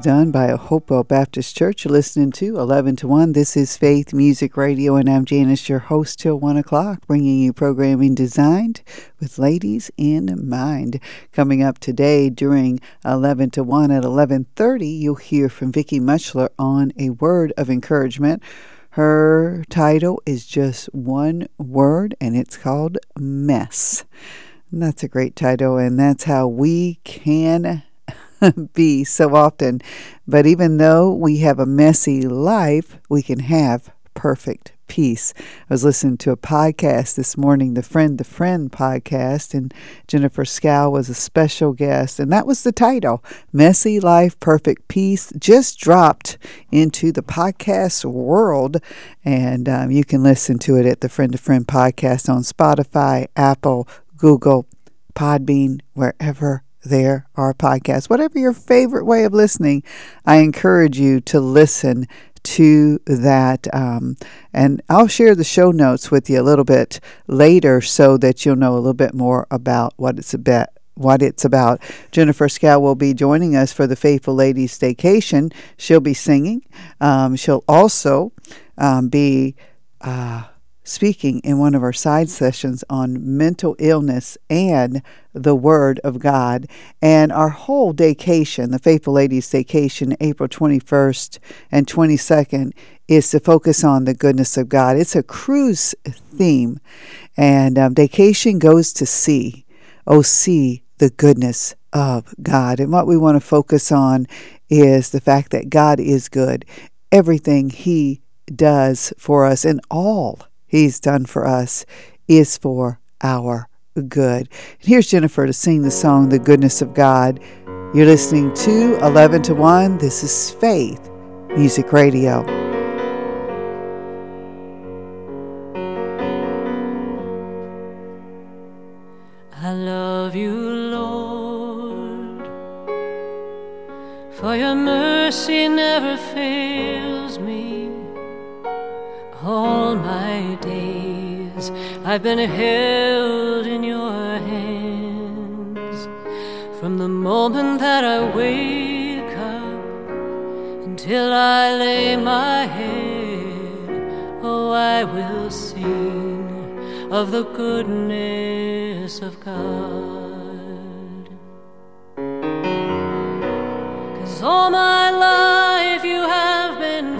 done by Hopewell Baptist Church, you're listening to 11 to 1. This is Faith Music Radio, and I'm Janice, your host till 1 o'clock, bringing you programming designed with ladies in mind. Coming up today during 11 to 1 at 11.30, you'll hear from Vicki Muchler on a word of encouragement. Her title is just one word, and it's called Mess. And that's a great title, and that's how we can be so often. But even though we have a messy life, we can have perfect peace. I was listening to a podcast this morning, the Friend to Friend podcast, and Jennifer Scow was a special guest, and that was the title Messy Life, Perfect Peace. Just dropped into the podcast world, and um, you can listen to it at the Friend to Friend podcast on Spotify, Apple, Google, Podbean, wherever there are podcasts. Whatever your favorite way of listening, I encourage you to listen to that. Um, and I'll share the show notes with you a little bit later so that you'll know a little bit more about what it's about. What it's about. Jennifer Scow will be joining us for the Faithful Ladies Daycation. She'll be singing. Um, she'll also um, be uh, speaking in one of our side sessions on mental illness and the Word of God. And our whole Daycation, the Faithful Ladies Daycation, April 21st and 22nd, is to focus on the goodness of God. It's a cruise theme, and um, Daycation goes to sea. Oh, see the goodness of God. And what we want to focus on is the fact that God is good. Everything He does for us and all He's done for us is for our good. And here's Jennifer to sing the song, The Goodness of God. You're listening to 11 to 1. This is Faith Music Radio. I love you, Lord. for your mercy never fails. All my days I've been held in your hands from the moment that I wake up until I lay my head. Oh, I will sing of the goodness of God. Cause all my life you have been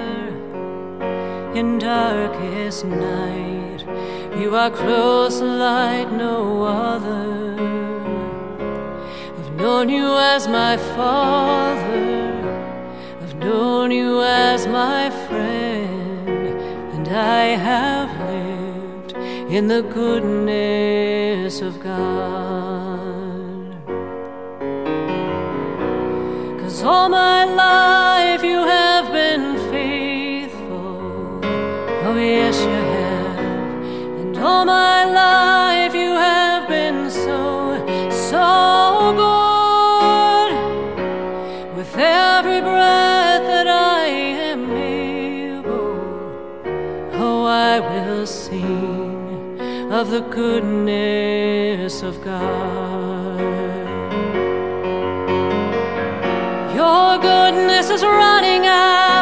in darkest night. You are close like no other. I've known you as my father, I've known you as my friend, and I have lived in the goodness of God. Cause all my life the goodness of God. Your goodness is running after,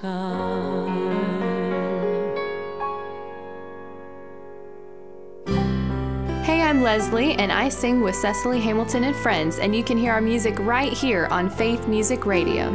Hey, I'm Leslie, and I sing with Cecily Hamilton and Friends, and you can hear our music right here on Faith Music Radio.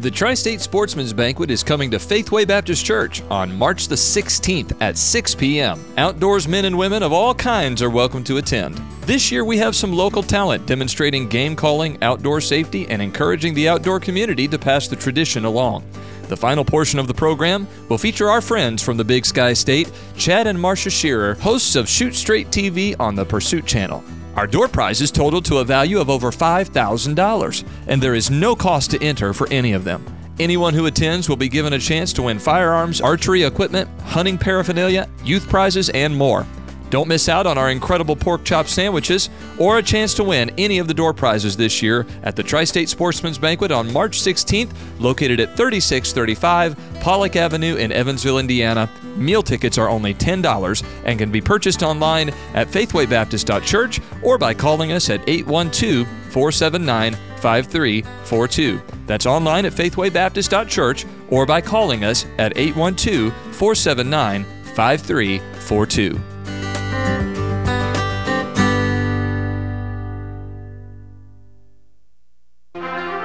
The Tri State Sportsman's Banquet is coming to Faithway Baptist Church on March the 16th at 6 p.m. Outdoors men and women of all kinds are welcome to attend. This year we have some local talent demonstrating game calling, outdoor safety, and encouraging the outdoor community to pass the tradition along. The final portion of the program will feature our friends from the Big Sky State, Chad and Marcia Schearer, hosts of Shoot Straight TV on the Pursuit Channel. Our door prizes total to a value of over $5,000, and there is no cost to enter for any of them. Anyone who attends will be given a chance to win firearms, archery equipment, hunting paraphernalia, youth prizes, and more. Don't miss out on our incredible pork chop sandwiches or a chance to win any of the door prizes this year at the Tri State Sportsman's Banquet on March 16th, located at 3635 Pollack Avenue in Evansville, Indiana. Meal tickets are only $10 and can be purchased online at faithwaybaptist.church or by calling us at 812 479 5342. That's online at faithwaybaptist.church or by calling us at 812 479 5342.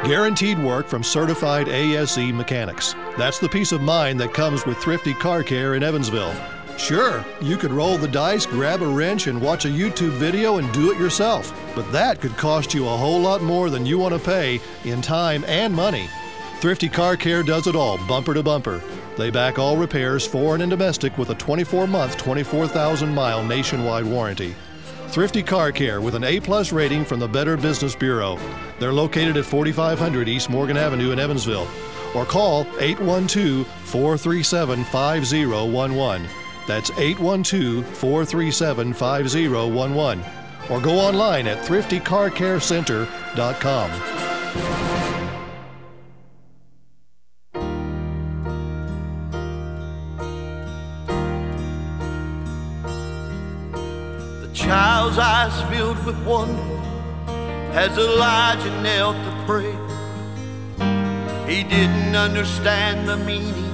Guaranteed work from certified ASE mechanics. That's the peace of mind that comes with Thrifty Car Care in Evansville. Sure, you could roll the dice, grab a wrench, and watch a YouTube video and do it yourself, but that could cost you a whole lot more than you want to pay in time and money. Thrifty Car Care does it all, bumper to bumper. They back all repairs, foreign and domestic, with a 24 month, 24,000 mile nationwide warranty. Thrifty Car Care with an A plus rating from the Better Business Bureau. They're located at 4500 East Morgan Avenue in Evansville. Or call 812 437 5011. That's 812 437 5011. Or go online at thriftycarcarecenter.com. eyes filled with wonder as Elijah knelt to pray. He didn't understand the meaning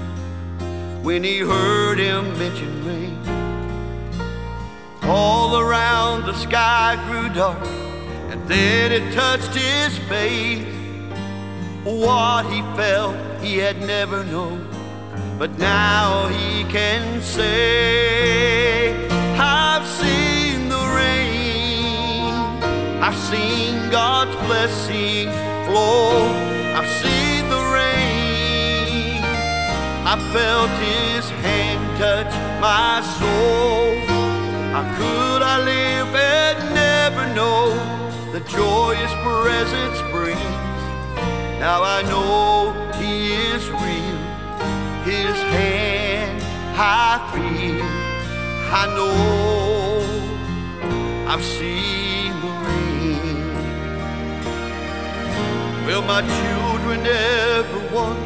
when he heard him mention rain. All around the sky grew dark, and then it touched his face. What he felt he had never known, but now he can say, I've seen God's blessings flow. I've seen the rain. I felt His hand touch my soul. How could I live and never know the joyous presence brings? Now I know He is real. His hand I feel. I know I've seen Will my children ever wonder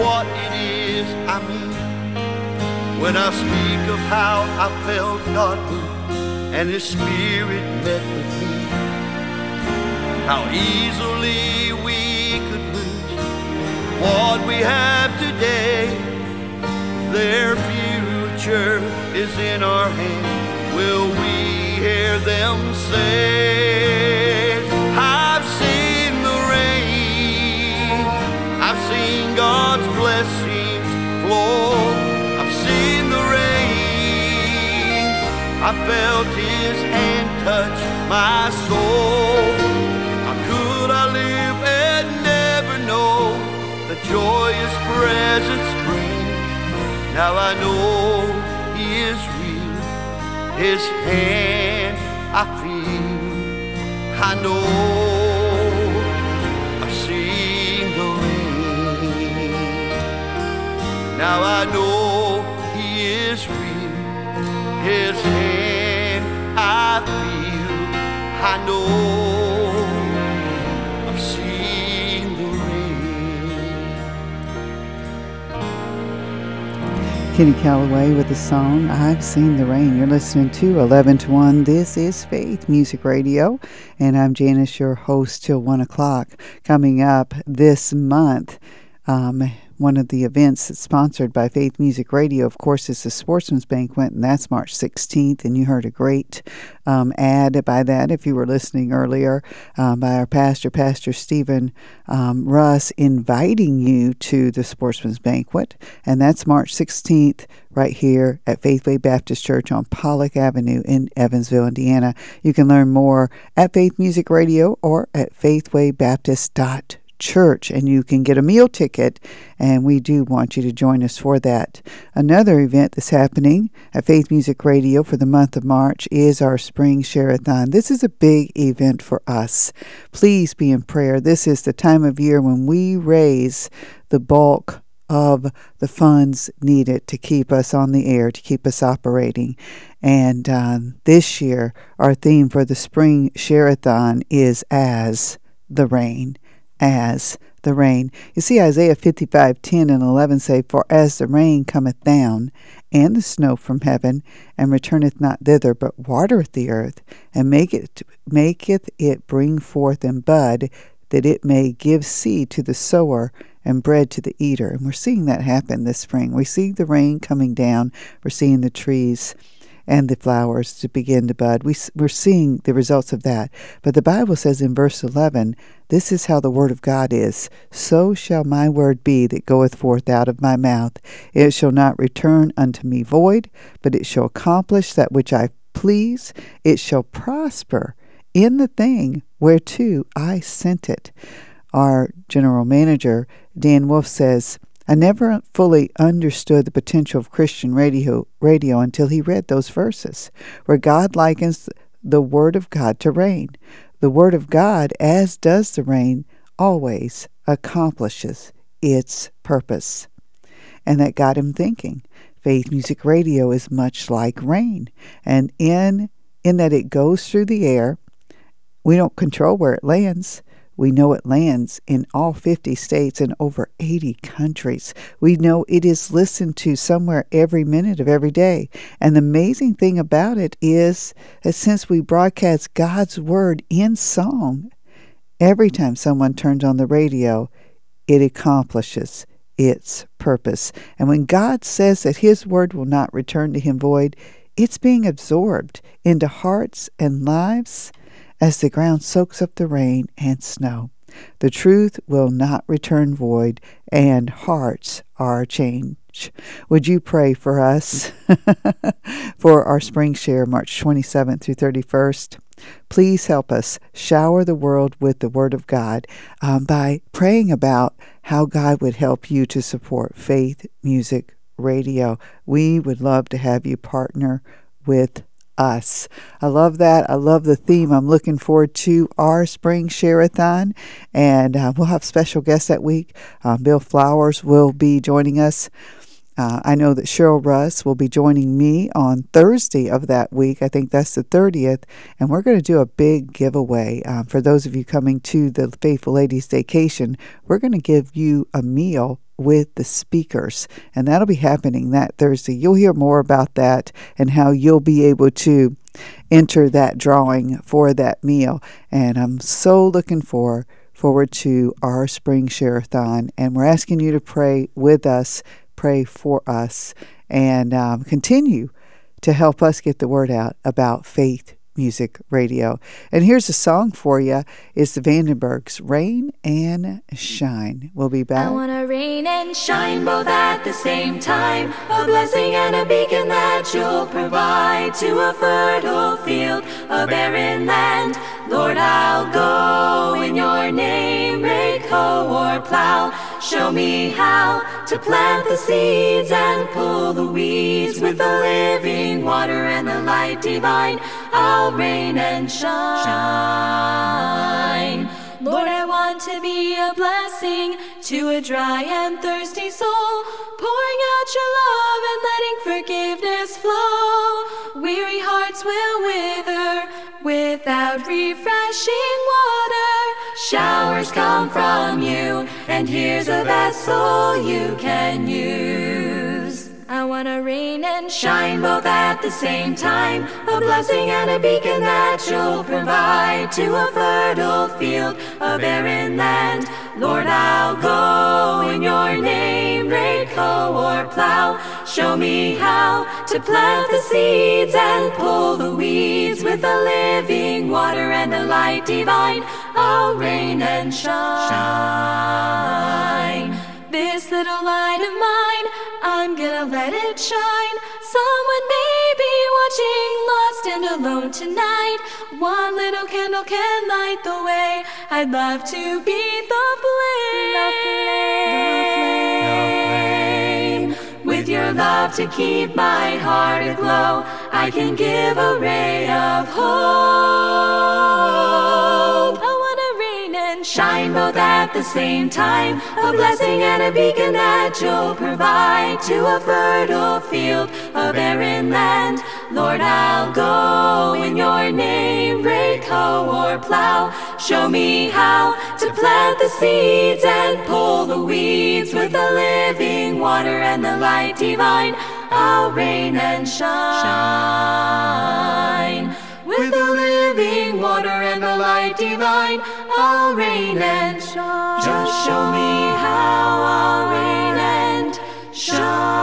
what it is I mean when I speak of how I felt God and His Spirit met with me? How easily we could lose what we have today. Their future is in our hands. Will we hear them say, Blessings flow, I've seen the rain, I felt His hand touch my soul. How could I live and never know the joyous presence brings? Now I know He is real, His hand I feel. I know Now I know He is real, His hand I feel. I know I've seen the rain. Kenny Calloway with the song I've Seen the Rain. You're listening to 11 to 1. This is Faith Music Radio, and I'm Janice, your host, till 1 o'clock. Coming up this month, um, one of the events that's sponsored by Faith Music Radio, of course, is the Sportsman's Banquet, and that's March 16th. And you heard a great um, ad by that if you were listening earlier um, by our pastor, Pastor Stephen um, Russ, inviting you to the Sportsman's Banquet. And that's March 16th right here at Faithway Baptist Church on Pollack Avenue in Evansville, Indiana. You can learn more at Faith Music Radio or at faithwaybaptist.church church and you can get a meal ticket and we do want you to join us for that another event that's happening at faith music radio for the month of march is our spring share-a-thon this is a big event for us please be in prayer this is the time of year when we raise the bulk of the funds needed to keep us on the air, to keep us operating. And um, this year, our theme for the spring Share-a-thon is As the Rain. As the rain. You see, Isaiah 55 10 and 11 say, For as the rain cometh down, and the snow from heaven, and returneth not thither, but watereth the earth, and maketh, maketh it bring forth and bud, that it may give seed to the sower and bread to the eater. And we're seeing that happen this spring. We see the rain coming down, we're seeing the trees and the flowers to begin to bud. We, we're seeing the results of that. But the Bible says in verse 11, This is how the word of God is So shall my word be that goeth forth out of my mouth. It shall not return unto me void, but it shall accomplish that which I please. It shall prosper in the thing whereto I sent it. Our general manager, Dan Wolf, says, I never fully understood the potential of Christian radio, radio until he read those verses, where God likens the Word of God to rain. The Word of God, as does the rain, always accomplishes its purpose. And that got him thinking. Faith Music Radio is much like rain, and in in that it goes through the air. We don't control where it lands, we know it lands in all 50 states and over 80 countries. We know it is listened to somewhere every minute of every day. And the amazing thing about it is that since we broadcast God's Word in song, every time someone turns on the radio, it accomplishes its purpose. And when God says that His Word will not return to Him void, it's being absorbed into hearts and lives as the ground soaks up the rain and snow. The truth will not return void, and hearts are changed. Would you pray for us for our spring share, March 27th through 31st? Please help us shower the world with the Word of God um, by praying about how God would help you to support faith, music, radio. We would love to have you partner with us. I love that. I love the theme. I'm looking forward to our spring share-a-thon, and uh, we'll have special guests that week. Uh, Bill Flowers will be joining us. Uh, I know that Cheryl Russ will be joining me on Thursday of that week. I think that's the 30th. And we're going to do a big giveaway. Um, for those of you coming to the Faithful Ladies Daycation, we're going to give you a meal with the speakers. And that'll be happening that Thursday. You'll hear more about that and how you'll be able to enter that drawing for that meal. And I'm so looking for forward to our spring share-a-thon. And we're asking you to pray with us, pray for us, and um, continue to help us get the word out about faith Music Radio. And here's a song for you. It's the Vandenbergs, Rain and Shine. We'll be back. I want to rain and shine both at the same time. A blessing and a beacon that you'll provide to a fertile field, a barren land. Lord, I'll go in your name, rake, hoe, or plow. Show me how to plant the seeds and pull the weeds with the living water and the light divine. I'll rain and shine. Lord, I want to be a blessing to a dry and thirsty soul, pouring out your love and letting forgiveness flow. Weary hearts will wither without refreshing water. Showers come from you, and here's a vessel you can use. I wanna rain and shine both at the same time. A blessing and a beacon that you'll provide to a fertile field, a barren land. Lord, I'll go in your name, rake, hoe, or plow. Show me how to plant the seeds and pull the weeds with the living water and the light divine. I'll rain and shine. This little light of mine, I'm gonna let it shine. Someone may be watching, lost and alone tonight. One little candle can light the way. I'd love to be the flame. The flame. The flame. With your love to keep my heart aglow, I can give a ray of hope. Shine both at the same time. A blessing and a beacon that you'll provide to a fertile field, a barren land. Lord, I'll go in your name, rake, hoe or plow. Show me how to plant the seeds and pull the weeds with the living water and the light divine. I'll rain and shine with the living water and the light divine. I'll rain and shine. Just show me how I'll rain and shine.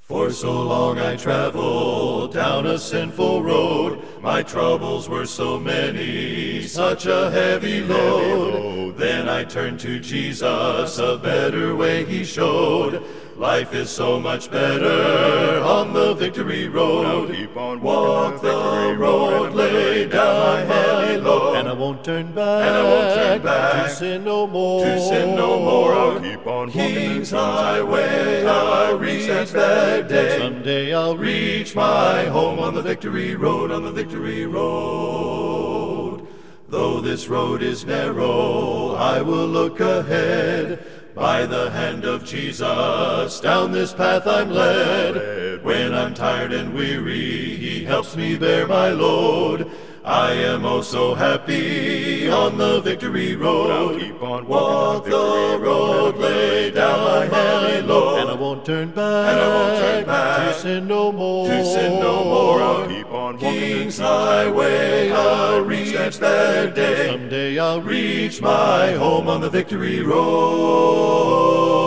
For so long I traveled down a sinful road. My troubles were so many, such a heavy load. Then I turned to Jesus, a better way he showed. Life is so much better on the victory road. Now keep on Walk the road, lay down my heavy load. I won't turn back. And I won't turn back to sin no more. to sin no more. I'll keep on King's highway, I'll reach that day. Someday I'll Reach my home on the victory road, on the victory road. Though this road is narrow, I will look ahead. By the hand of Jesus, down this path I'm led. When I'm tired and weary, He helps me bear my load. I am oh so happy on the victory road. I'll keep on walking Walk the road, lay down my heavy load. And I won't turn back. And I won't turn back to sin no more. to sin no more. I'll keep on walking King's highway, I'll reach that day. Someday I'll Reach my home on the victory road.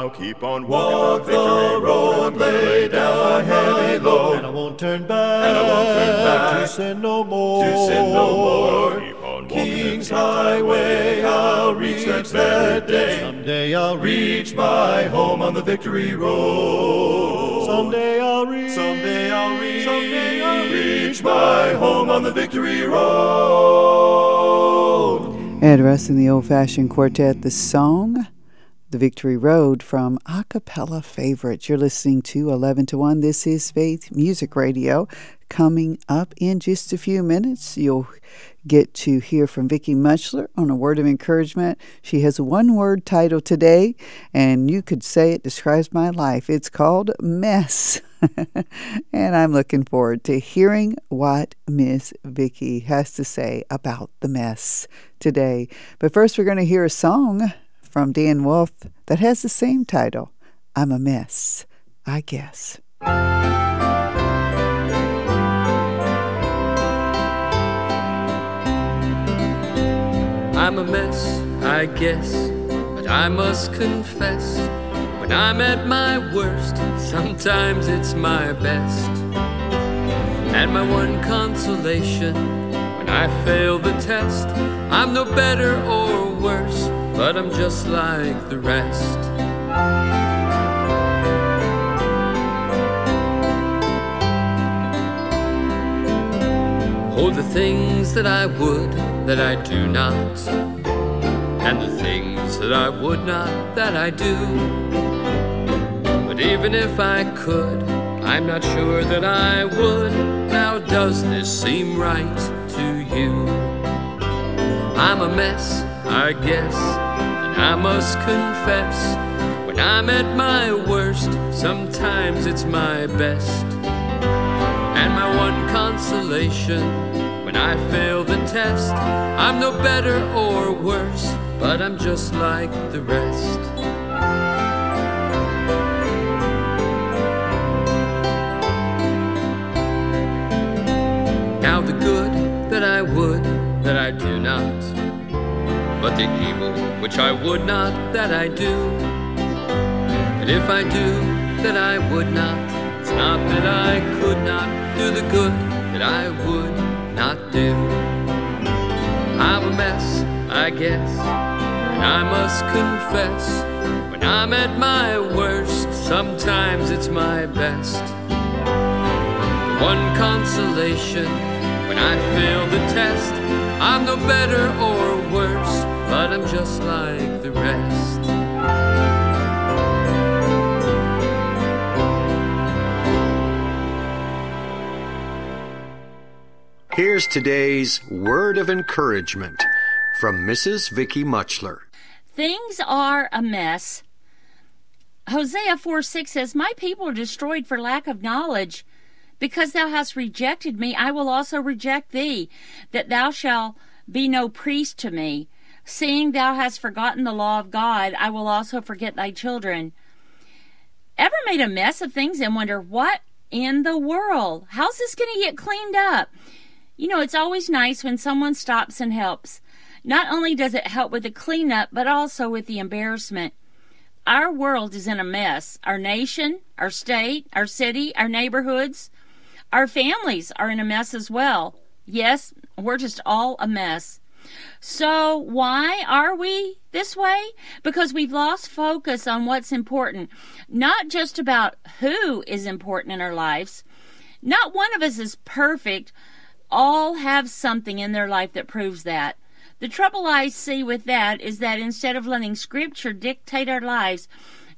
I'll keep on walking Walk the victory the road, lay down my heavy load, And I load. won't turn back. And I won't turn back to sin no more. To sin no more. Keep on walking King's highway, I'll reach that day. Someday I'll reach. Reach my home on the victory road. Someday I'll reach. Someday I'll reach. Someday I'll reach my home on the victory road. Ed Russ and the Old Fashioned Quartet, the song, The Victory Road from Acapella Favorites. You're listening to 11 to 1. This is Faith Music Radio. Coming up in just a few minutes, you'll get to hear from Vicki Muchler on a word of encouragement. She has a one word title today, and you could say it describes my life. It's called Mess. and I'm looking forward to hearing what Miss Vicki has to say about the mess today. But first, we're going to hear a song from Dan Wolf that has the same title I'm a Mess, I guess. I'm a mess, I guess, but I must confess. When I'm at my worst, sometimes it's my best. And my one consolation I fail the test, I'm no better or worse, but I'm just like the rest. Oh, the things that I would that I do not, and the things that I would not that I do. But even if I could, I'm not sure that I would. Now, does this seem right to you? I'm a mess, I guess, and I must confess. When I'm at my worst, sometimes it's my best. And my one consolation when I fail the test, I'm no better or worse, but I'm just like the rest. Now the good that I would that I do not, but the evil which I would not that I do. And if I do that I would not, it's not that I could not do the good that I would not do. I'm a mess, I guess, and I must confess. When I'm at my worst, sometimes it's my best. One consolation when I fail the test, I'm no better or worse, but I'm just like the rest. Here's today's word of encouragement from Mrs. Vicky Muchler. Things are a mess. Hosea 4 6 says, My people are destroyed for lack of knowledge. Because thou hast rejected me, I will also reject thee, that thou shalt be no priest to me. Seeing thou hast forgotten the law of God, I will also forget thy children. Ever made a mess of things and wonder, what in the world? How's this going to get cleaned up? You know, it's always nice when someone stops and helps. Not only does it help with the cleanup, but also with the embarrassment. Our world is in a mess. Our nation, our state, our city, our neighborhoods, our families are in a mess as well. Yes, we're just all a mess. So, why are we this way? Because we've lost focus on what's important, not just about who is important in our lives. Not one of us is perfect. All have something in their life that proves that. The trouble I see with that is that instead of letting Scripture dictate our lives,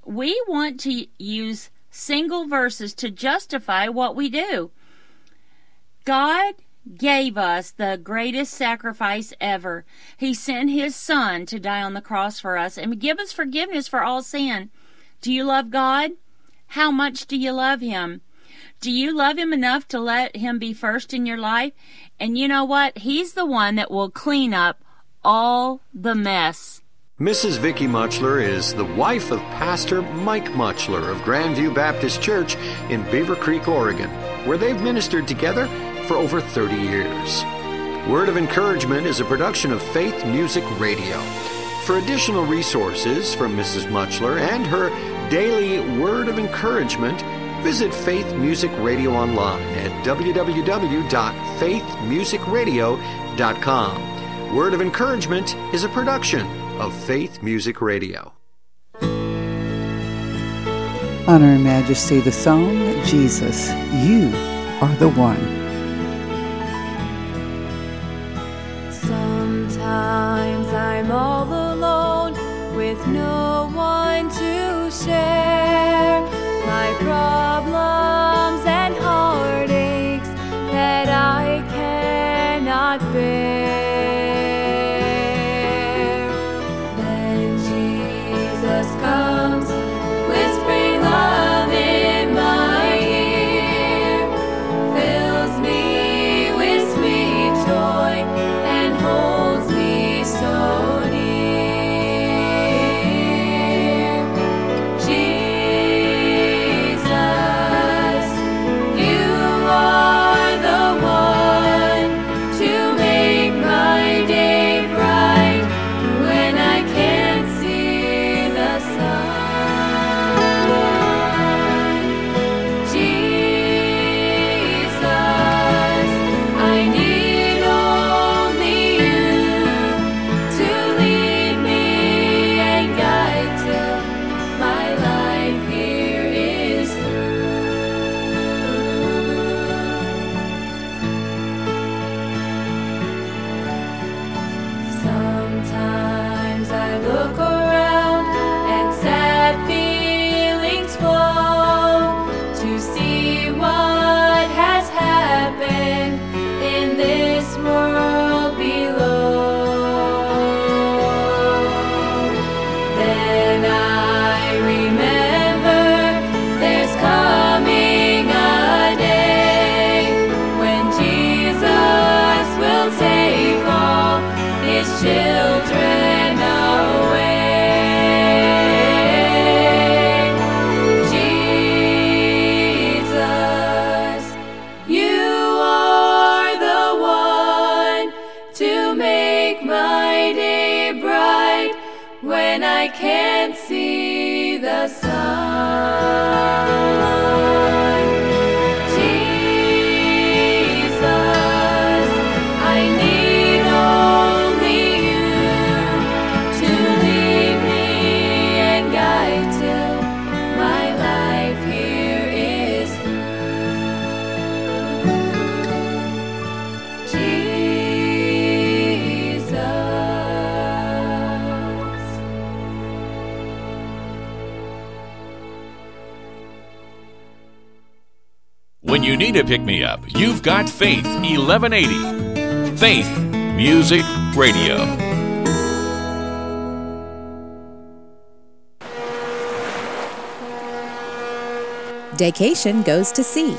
we want to use single verses to justify what we do. God gave us the greatest sacrifice ever. He sent His Son to die on the cross for us and give us forgiveness for all sin. Do you love God? How much do you love Him? Do you love Him enough to let Him be first in your life? And you know what? He's the one that will clean up all the mess. Mrs. Vicky Muchler is the wife of Pastor Mike Muchler of Grandview Baptist Church in Beaver Creek, Oregon, where they've ministered together for over 30 years. Word of Encouragement is a production of Faith Music Radio. For additional resources from Mrs. Muchler and her daily Word of Encouragement, visit Faith Music Radio online at www.faithmusicradio.com. Word of Encouragement is a production of Faith Music Radio. Honor and Majesty, the song Jesus, You Are the One. Sometimes I'm all alone with no one to share 1180. Faith Music Radio. Daycation goes to sea.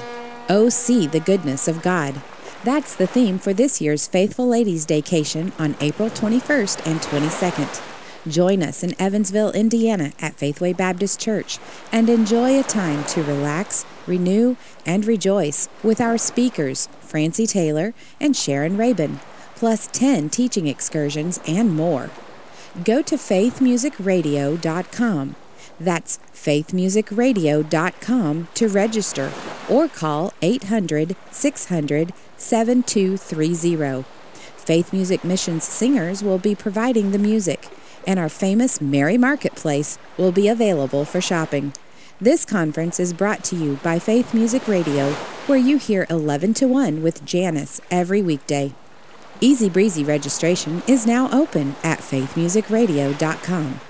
Oh, see the goodness of God. That's the theme for this year's Faithful Ladies Daycation on April 21st and 22nd. Join us in Evansville, Indiana at Faithway Baptist Church and enjoy a time to relax, renew, and rejoice with our speakers, Francie Taylor and Sharon Rabin, plus 10 teaching excursions and more. Go to faithmusicradio.com. That's faithmusicradio.com to register or call 800 600 7230. Faith Music Missions singers will be providing the music and our famous Merry Marketplace will be available for shopping. This conference is brought to you by Faith Music Radio, where you hear 11 to 1 with Janice every weekday. Easy Breezy registration is now open at faithmusicradio.com.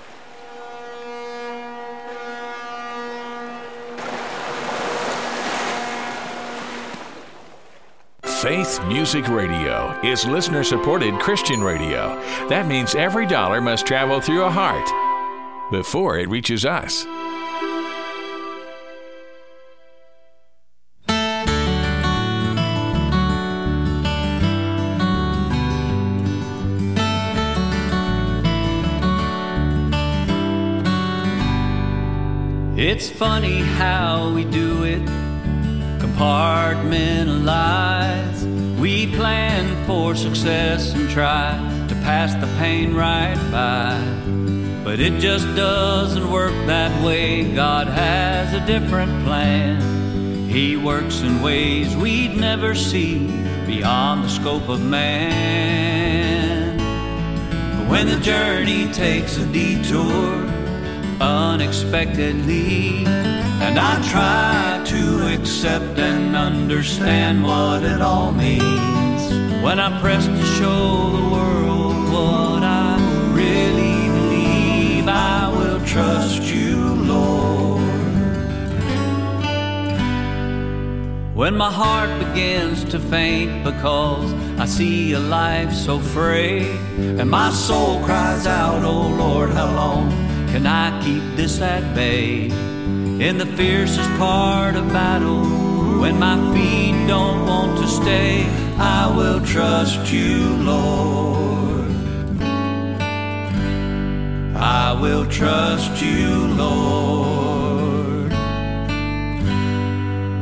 Faith Music Radio is listener supported Christian radio. That means every dollar must travel through a heart before it reaches us. It's funny how we do it, compartmentalize. We plan for success and try to pass the pain right by. But it just doesn't work that way. God has a different plan. He works in ways we'd never see beyond the scope of man. But when the journey takes a detour, unexpectedly. And I try to accept and understand what it all means. When I press to show the world what I really believe, I will trust you, Lord. When my heart begins to faint because I see a life so frayed, and my soul cries out, Oh Lord, how long? can I keep this at bay? In the fiercest part of battle, when my feet don't want to stay, I will trust you, Lord. I will trust you, Lord,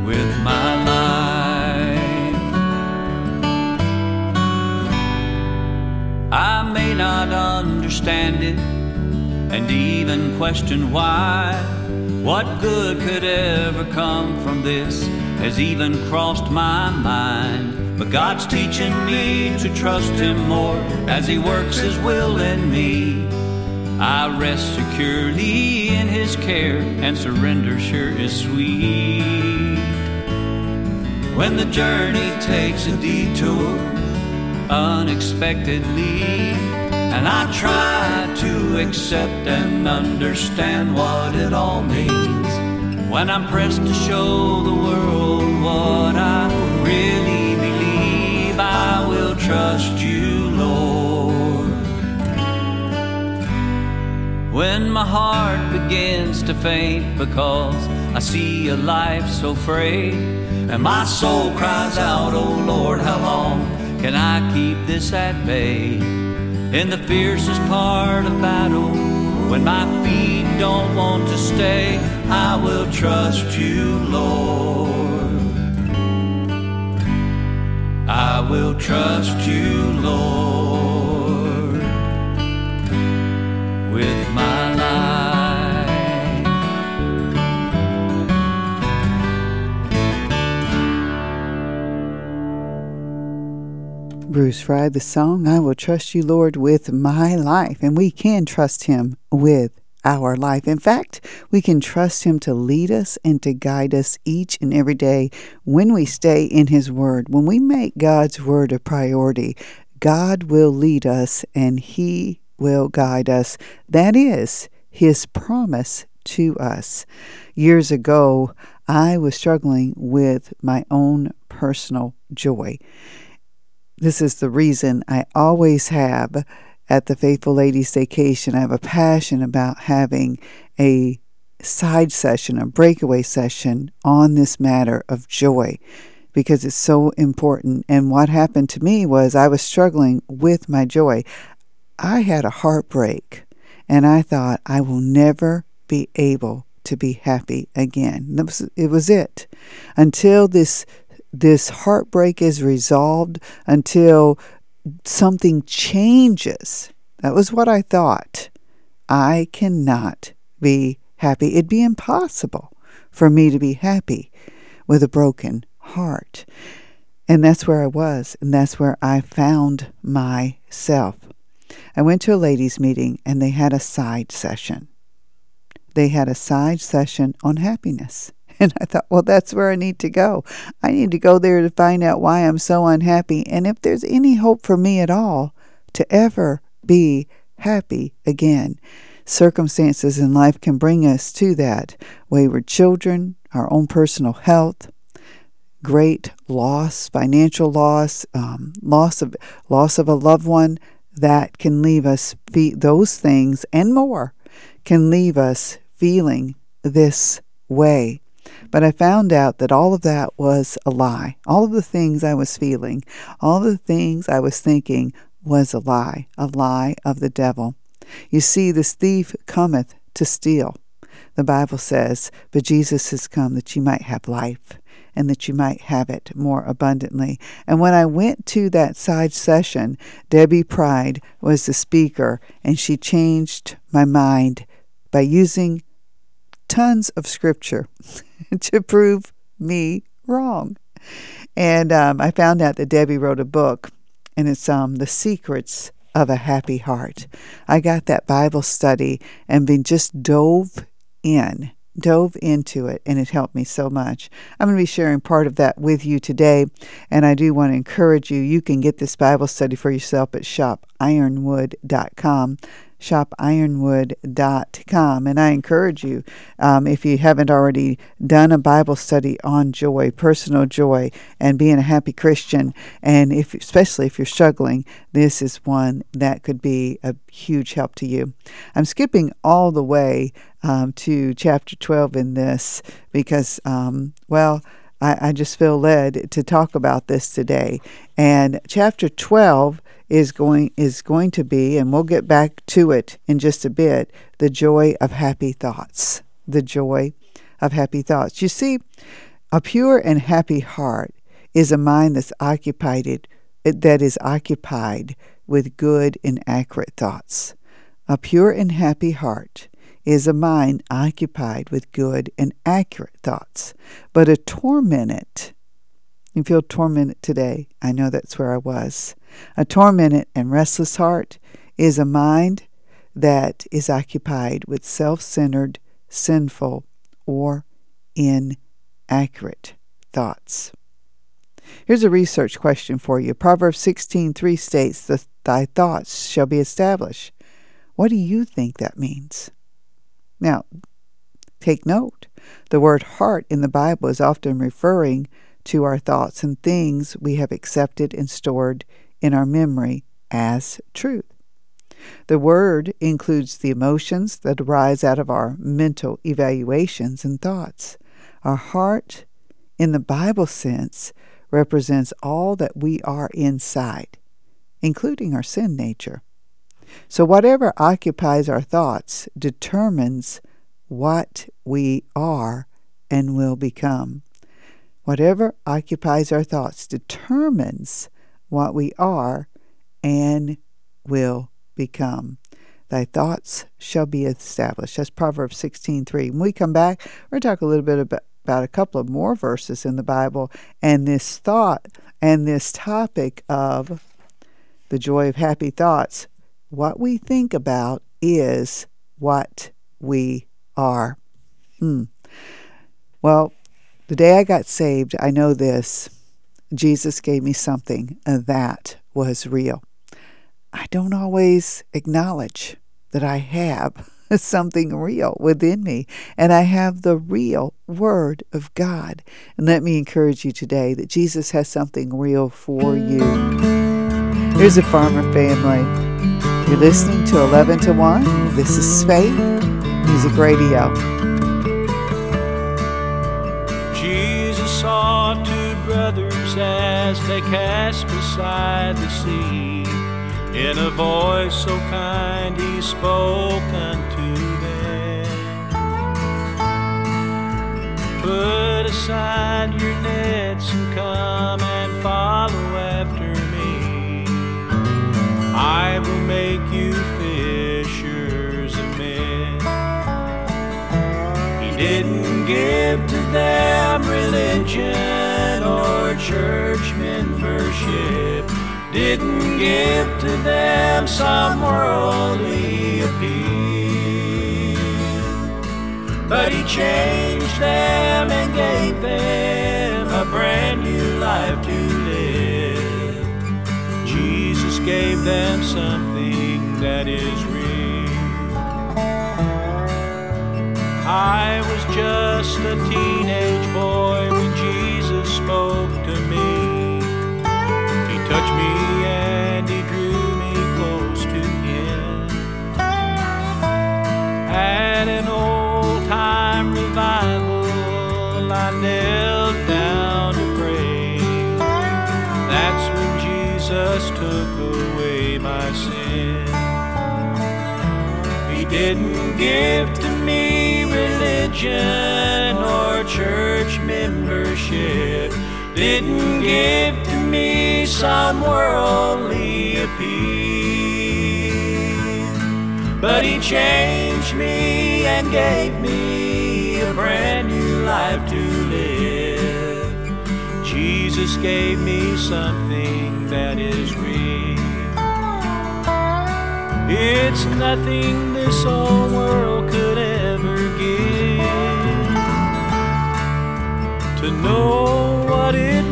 with my life. I may not understand it and even question why. What good could ever come from this has even crossed my mind. But God's teaching me to trust Him more as He works His will in me. I rest securely in His care, and surrender sure is sweet. When the journey takes a detour unexpectedly, and I try to accept and understand what it all means. When I'm pressed to show the world what I really believe, I will trust you, Lord. When my heart begins to faint because I see a life so frayed, and my soul cries out, Oh Lord, how long can I keep this at bay? In the fiercest part of battle. When my feet don't want to stay, I will trust you, Lord. I will trust you, Lord, with Bruce Fry, the song, I Will Trust You, Lord, with My Life. And we can trust Him with our life. In fact, we can trust Him to lead us and to guide us each and every day when we stay in His Word. When we make God's Word a priority, God will lead us and He will guide us. That is His promise to us. Years ago, I was struggling with my own personal joy. This is the reason I always have at the Faithful Ladies Daycation. I have a passion about having a side session, a breakaway session on this matter of joy because it's so important. And what happened to me was I was struggling with my joy. I had a heartbreak and I thought I will never be able to be happy again. It was it. Until this this heartbreak is resolved, until something changes. That was what I thought. I cannot be happy. It'd be impossible for me to be happy with a broken heart. And that's where I was, and that's where I found myself. I went to a ladies' meeting and they had a side session. They had a side session on happiness. And I thought, well, that's where I need to go. I need to go there to find out why I'm so unhappy and if there's any hope for me at all to ever be happy again. Circumstances in life can bring us to that. Wayward children, our own personal health, great loss, financial loss, um, loss of loss of a loved one, that can leave us fe- those things and more can leave us feeling this way. But I found out that all of that was a lie. All of the things I was feeling, all the things I was thinking was a lie, a lie of the devil. You see, this thief cometh to steal. The Bible says, But Jesus has come that you might have life and that you might have it more abundantly. And when I went to that side session, Debi Pryde was the speaker, and she changed my mind by using tons of scripture to prove me wrong. And um, I found out that Debi wrote a book, and it's um, The Secrets of a Happy Heart. I got that Bible study and been just dove in dove into it and it helped me so much. I'm going to be sharing part of that with you today, and I do want to encourage you. You can get this Bible study for yourself at shopironwood.com shopironwood.com. And I encourage you, um, if you haven't already done a Bible study on joy, personal joy, and being a happy Christian, and if especially if you're struggling, this is one that could be a huge help to you. I'm skipping all the way um, to chapter 12 in this because, um, well, I, I just feel led to talk about this today. And chapter 12 is going is going to be and we'll get back to it in just a bit the joy of happy thoughts. The joy of happy thoughts. You see a pure and happy heart is a mind that's occupied that is occupied with good and accurate thoughts. A pure and happy heart is a mind occupied with good and accurate thoughts but a tormented you feel tormented today i know that's where i was a tormented and restless heart is a mind that is occupied with self centered, sinful, or inaccurate thoughts. Here's a research question for you. Proverbs 16:3 states that thy thoughts shall be established. What do you think that means? Now, take note. The word heart in the Bible is often referring to our thoughts and things we have accepted and stored in our memory as truth. The word includes the emotions that arise out of our mental evaluations and thoughts. Our heart, in the Bible sense, represents all that we are inside, including our sin nature. So, whatever occupies our thoughts determines what we are and will become. Whatever occupies our thoughts determines what we are and will become. Thy thoughts shall be established. That's Proverbs 16:3. When we come back, we're going to talk a little bit about, about a couple of more verses in the Bible and this thought and this topic of the joy of happy thoughts. What we think about is what we are. Hmm. Well, the day I got saved, I know this Jesus gave me something that was real. I don't always acknowledge that I have something real within me, and I have the real Word of God. And let me encourage you today that Jesus has something real for you. Here's a farmer family. You're listening to 11 to 1. This is Faith Music Radio. Jesus saw two brothers as they cast beside the sea. In a voice so kind, he spoke unto them. Put aside your nets and come and follow after. I will make you fishers of men. He didn't give to them religion or church membership didn't give to them some worldly appeal. But he changed them and gave them a brand new life to gave them something that is real. I was just a teenage boy when Jesus spoke to me He touched me and he drew me close to him. At an old time revival, Jesus took away my sin. He didn't give to me religion or church membership didn't give to me some worldly appeal. But he changed me and gave me a brand new life to live. Jesus gave me something that is real. It's nothing this old world could ever give to know what it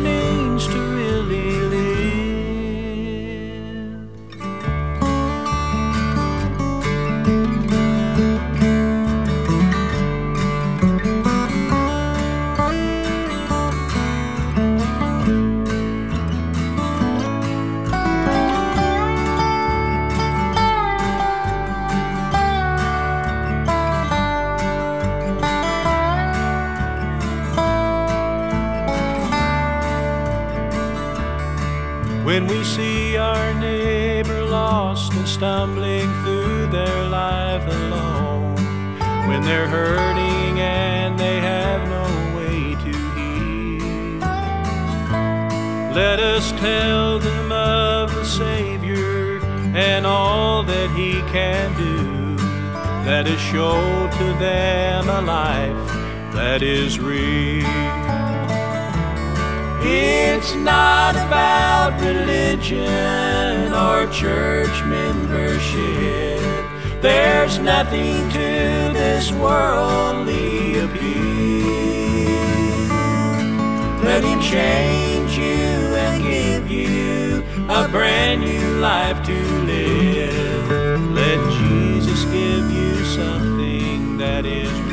stumbling through their life alone, when they're hurting and they have no way to heal, let us tell them of the Savior and all that He can do. Let us show to them a life that is real. It's not about religion or church membership. There's nothing to this worldly appeal. Let Him change you and give you a brand new life to live. Let Jesus give you something that is.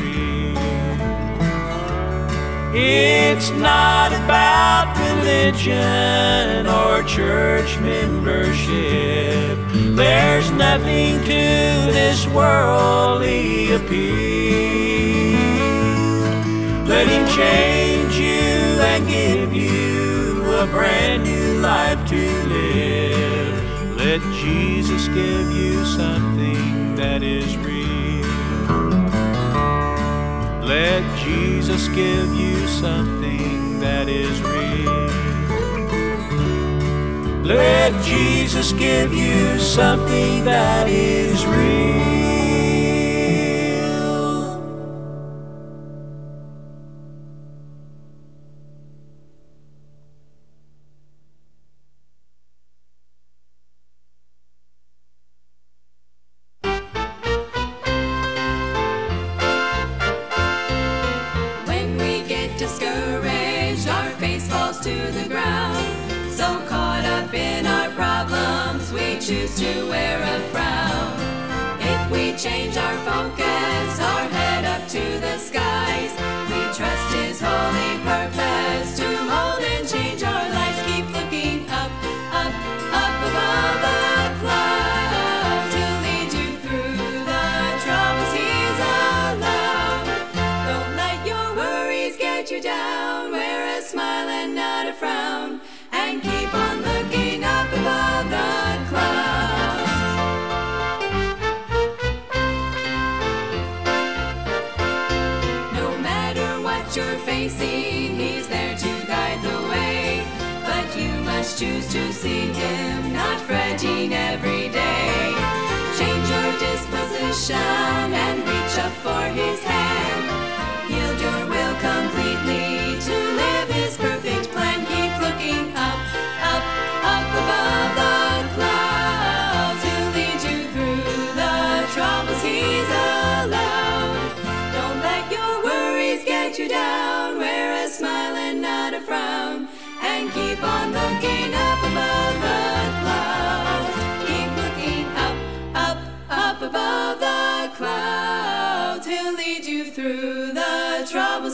It's not about religion or church membership. There's nothing to this worldly appeal. Let Him change you and give you a brand new life to live. Let Jesus give you something that is real. Let Jesus give you something that is real. Let Jesus give you something that is real. Choose to see Him, not fretting every day. Change your disposition and reach up for His hand. Yield your will completely to live His perfect plan. Keep looking up, up, up above the clouds. He'll lead you through the troubles He's allowed. Don't let your worries get you down. Wear a smile and not a frown.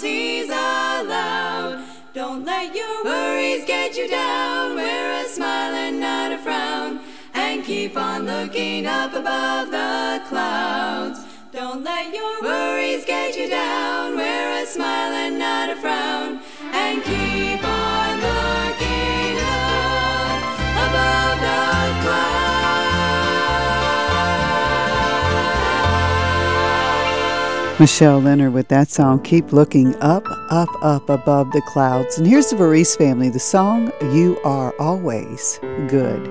He's allowed. Don't let your worries get you down. Wear a smile and not a frown. And keep on looking up above the clouds. Don't let your worries get you down. Wear a smile and not a frown. And keep on Michelle Leonard with that song, Keep Looking Up, Up, Up Above the Clouds. And here's the Varese family, the song, You Are Always Good.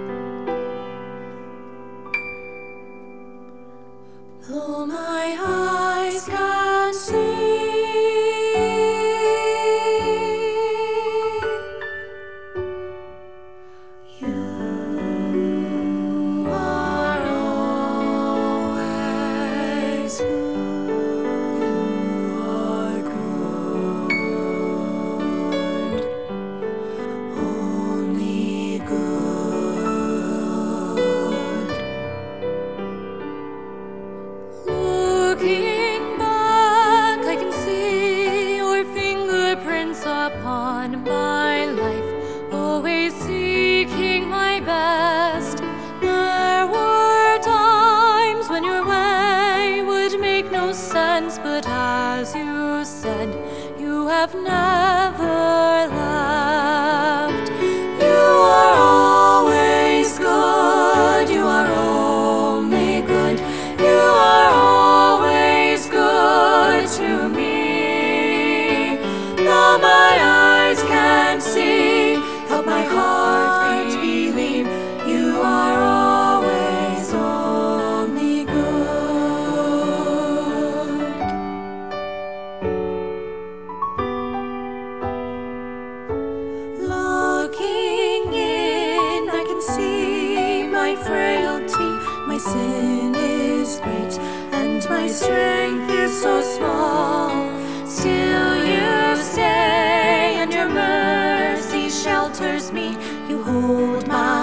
Though my eyes can see, shelters me. You hold my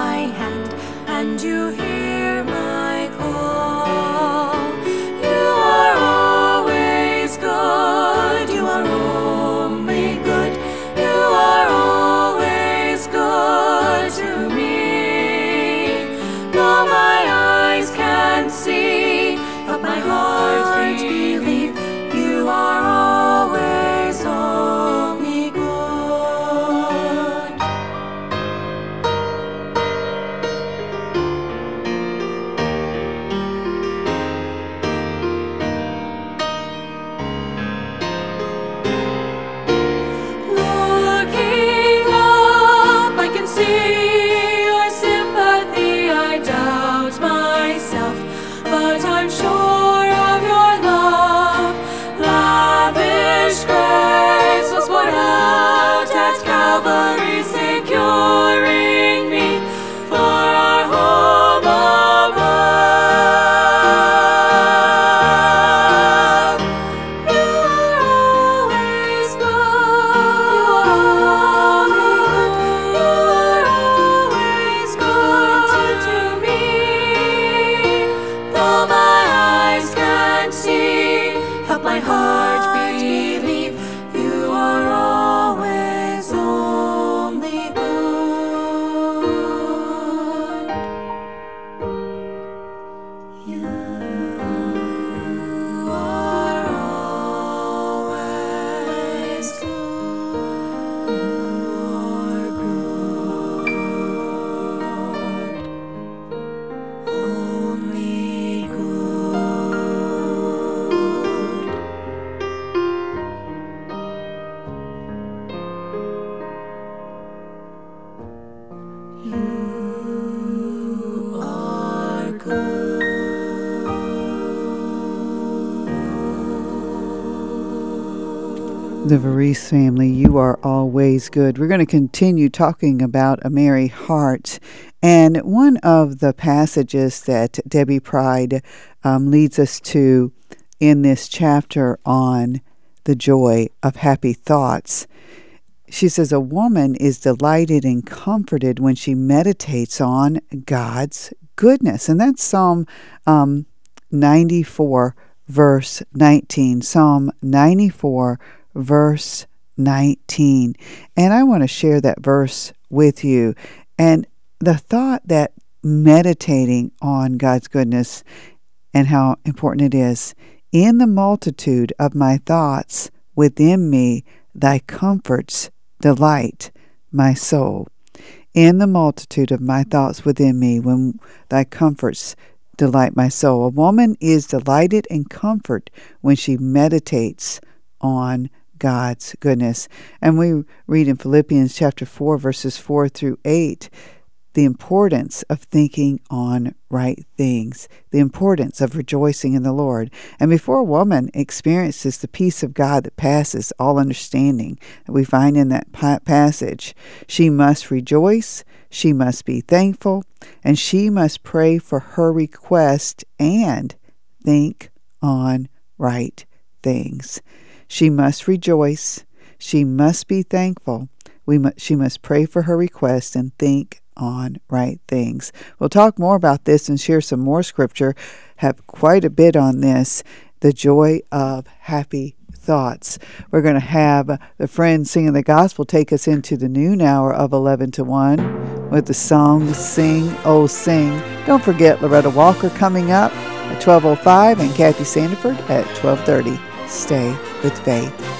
always good. We're going to continue talking about a Merry Heart. And one of the passages that Debi Pryde um, leads us to in this chapter on the joy of happy thoughts, she says, A woman is delighted and comforted when she meditates on God's goodness. And that's Psalm um, 94, verse 19. Psalm 94, verse 19. And I want to share that verse with you. And the thought that meditating on God's goodness and how important it is in the multitude of my thoughts within me, thy comforts delight my soul. In the multitude of my thoughts within me, when thy comforts delight my soul. A woman is delighted and comfort when she meditates on God's goodness. And we read in Philippians chapter 4 verses 4 through 8 the importance of thinking on right things, the importance of rejoicing in the Lord. And before a woman experiences the peace of God that passes all understanding that we find in that passage, she must rejoice, she must be thankful, and she must pray for her request and think on right things. She must rejoice, she must be thankful. We mu- she must pray for her request and think on right things. We'll talk more about this and share some more scripture, have quite a bit on this the joy of happy thoughts. We're going to have the friends singing the gospel take us into the noon hour of 11 to 1 with the song Sing, Oh Sing. Don't forget Loretta Walker coming up at 12.05 and Kathy Sandiford at 12.30. Stay with faith.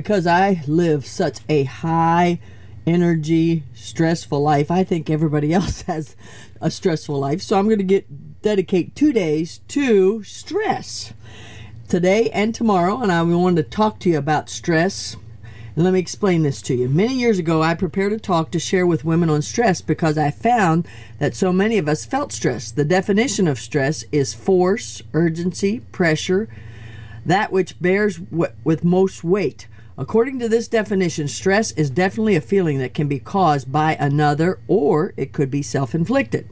Because I live such a high energy, stressful life. I think everybody else has a stressful life. So I'm going to get dedicate 2 days to stress. Today and tomorrow and I wanted to talk to you about stress. And let me explain this to you. Many years ago, I prepared a talk to share with women on stress because I found that so many of us felt stress. The definition of stress is force, urgency, pressure, that which bears w- with most weight. According to this definition, stress is definitely a feeling that can be caused by another or it could be self inflicted.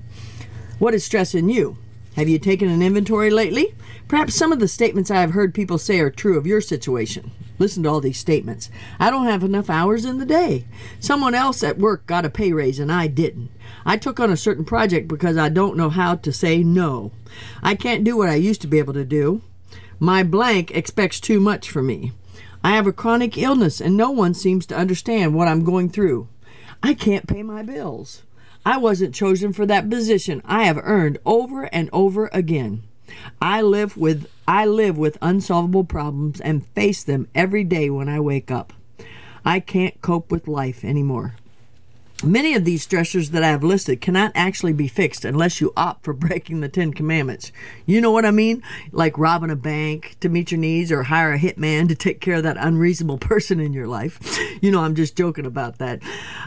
What is stress in you? Have you taken an inventory lately? Perhaps some of the statements I have heard people say are true of your situation. Listen to all these statements. I don't have enough hours in the day. Someone else at work got a pay raise and I didn't. I took on a certain project because I don't know how to say no. I can't do what I used to be able to do. My blank expects too much from me. I have a chronic illness and no one seems to understand what I'm going through. I can't pay my bills. I wasn't chosen for that position I have earned over and over again. I live with I live with unsolvable problems and face them every day when I wake up. I can't cope with life anymore. Many of these stressors that I have listed cannot actually be fixed unless you opt for breaking the Ten Commandments. You know what I mean? Like robbing a bank to meet your needs or hire a hitman to take care of that unreasonable person in your life. You know, I'm just joking about that.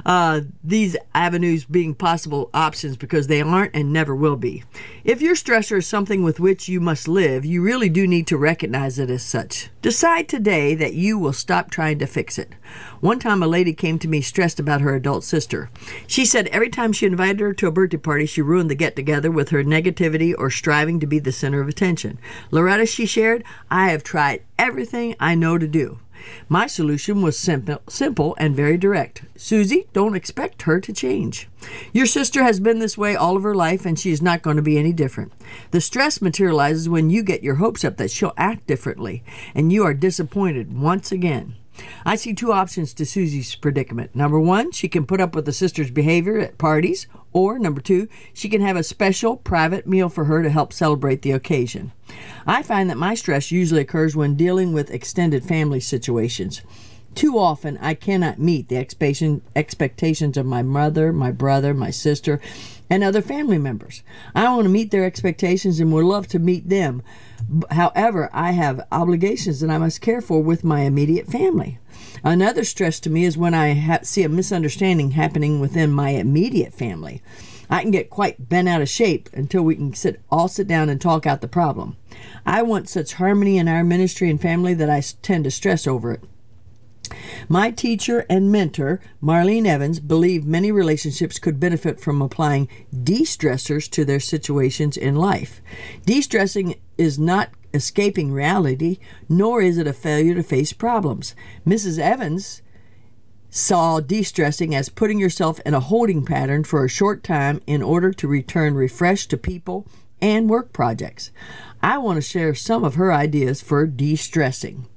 Uh, these avenues being possible options because they aren't and never will be. If your stressor is something with which you must live, you really do need to recognize it as such. Decide today that you will stop trying to fix it. One time, a lady came to me stressed about her adult sister. She said every time she invited her to a birthday party, she ruined the get together with her negativity or striving to be the center of attention. Loretta, she shared, I have tried everything I know to do. My solution was simple, simple and very direct. Susie, don't expect her to change. Your sister has been this way all of her life, and she is not going to be any different. The stress materializes when you get your hopes up that she'll act differently, and you are disappointed once again. I see two options to Susie's predicament. Number one, she can put up with the sister's behavior at parties, or number two, she can have a special private meal for her to help celebrate the occasion. I find that my stress usually occurs when dealing with extended family situations. Too often, I cannot meet the expectations of my mother, my brother, my sister, and other family members. I want to meet their expectations and would love to meet them. However, I have obligations that I must care for with my immediate family. Another stress to me is when I ha- see a misunderstanding happening within my immediate family. I can get quite bent out of shape until we can sit all sit down and talk out the problem. I want such harmony in our ministry and family that I tend to stress over it. My teacher and mentor, Marlene Evans, believed many relationships could benefit from applying de stressors to their situations in life. De stressing is not escaping reality, nor is it a failure to face problems. Mrs. Evans saw de stressing as putting yourself in a holding pattern for a short time in order to return refreshed to people and work projects. I want to share some of her ideas for de stressing.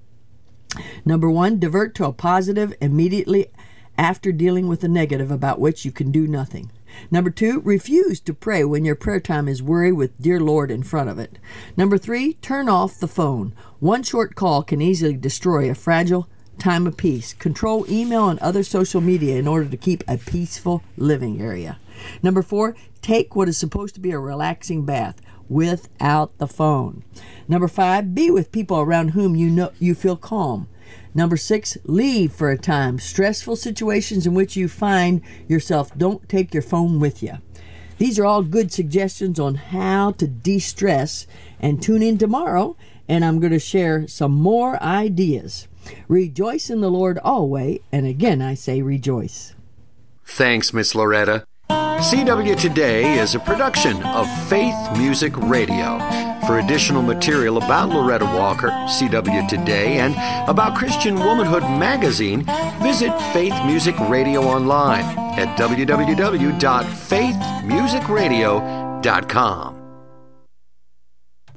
Number one, divert to a positive immediately after dealing with a negative about which you can do nothing. Number two, refuse to pray when your prayer time is worry with dear Lord in front of it. Number three, turn off the phone. One short call can easily destroy a fragile time of peace. Control email and other social media in order to keep a peaceful living area. Number four, take what is supposed to be a relaxing bath without the phone. Number five, be with people around whom you know you feel calm. Number six, leave for a time. Stressful situations in which you find yourself, don't take your phone with you. These are all good suggestions on how to de stress. And tune in tomorrow, and I'm going to share some more ideas. Rejoice in the Lord always, and again I say rejoice. Thanks, Miss Loretta. CW Today is a production of Faith Music Radio. For additional material about Loretta Walker, CW Today, and about Christian Womanhood magazine, visit Faith Music Radio online at www.faithmusicradio.com.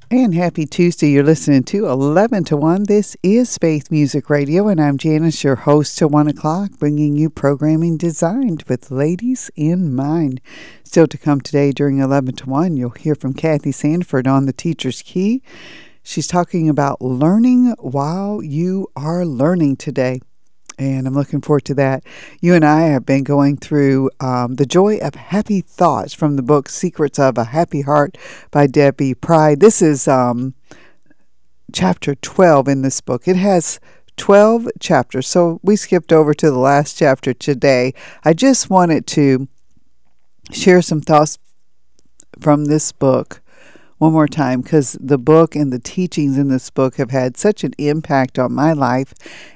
And happy Tuesday. You're listening to 11 to 1. This is Faith Music Radio, and I'm Janice, your host till 1 o'clock, bringing you programming designed with ladies in mind. Still to come today during 11 to 1, you'll hear from Kathy Sandiford on the Teacher's Key. She's talking about learning while you are learning today and I'm looking forward to that. You and I have been going through um, The Joy of Happy Thoughts from the book Secrets of a Happy Heart by Debi Pryde. This is um, chapter 12 in this book. It has 12 chapters, so we skipped over to the last chapter today. I just wanted to share some thoughts from this book one more time because the book and the teachings in this book have had such an impact on my life,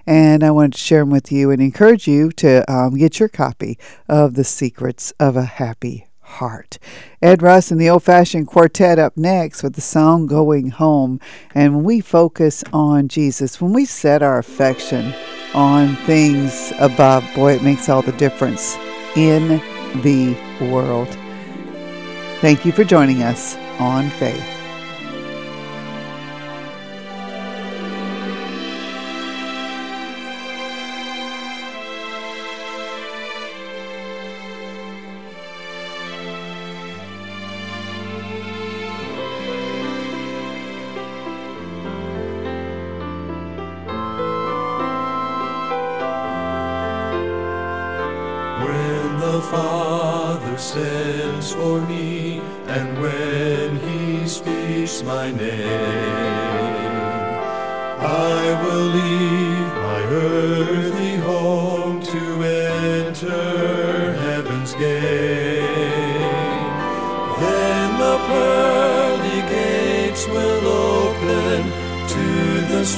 and I wanted to share them with you and encourage you to um, get your copy of The Secrets of a Happy Heart. Ed Russ and the Old Fashioned Quartet up next with the song Going Home. And when we focus on Jesus, when we set our affection on things above, boy, it makes all the difference in the world. Thank you for joining us on faith.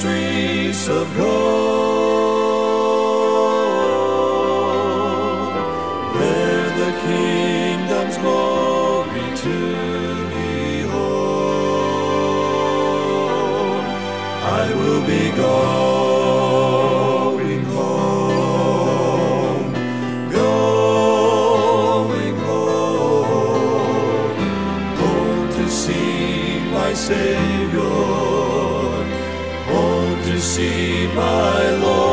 Streets of gold. There the kingdom's glory to behold. I will be going home, going home, home to see my Savior, see my Lord,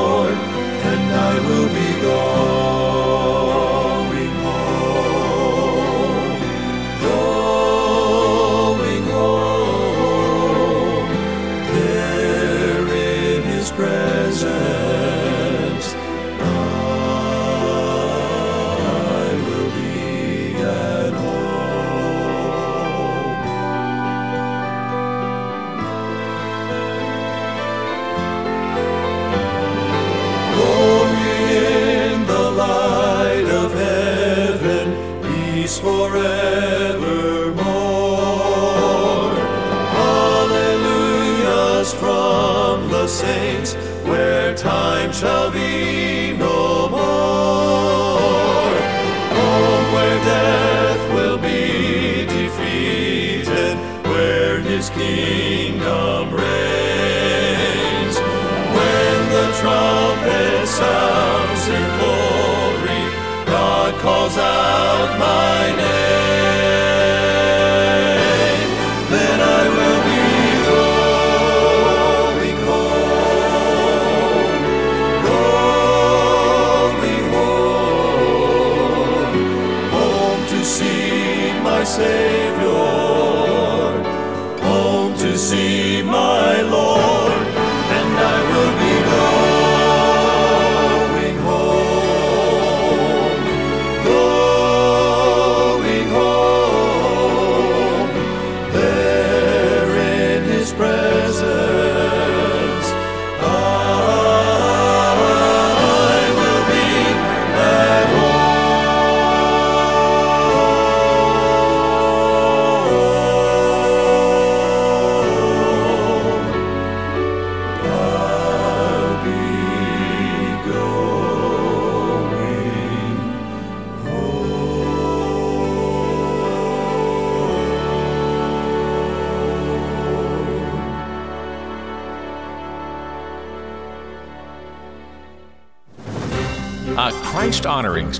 my name.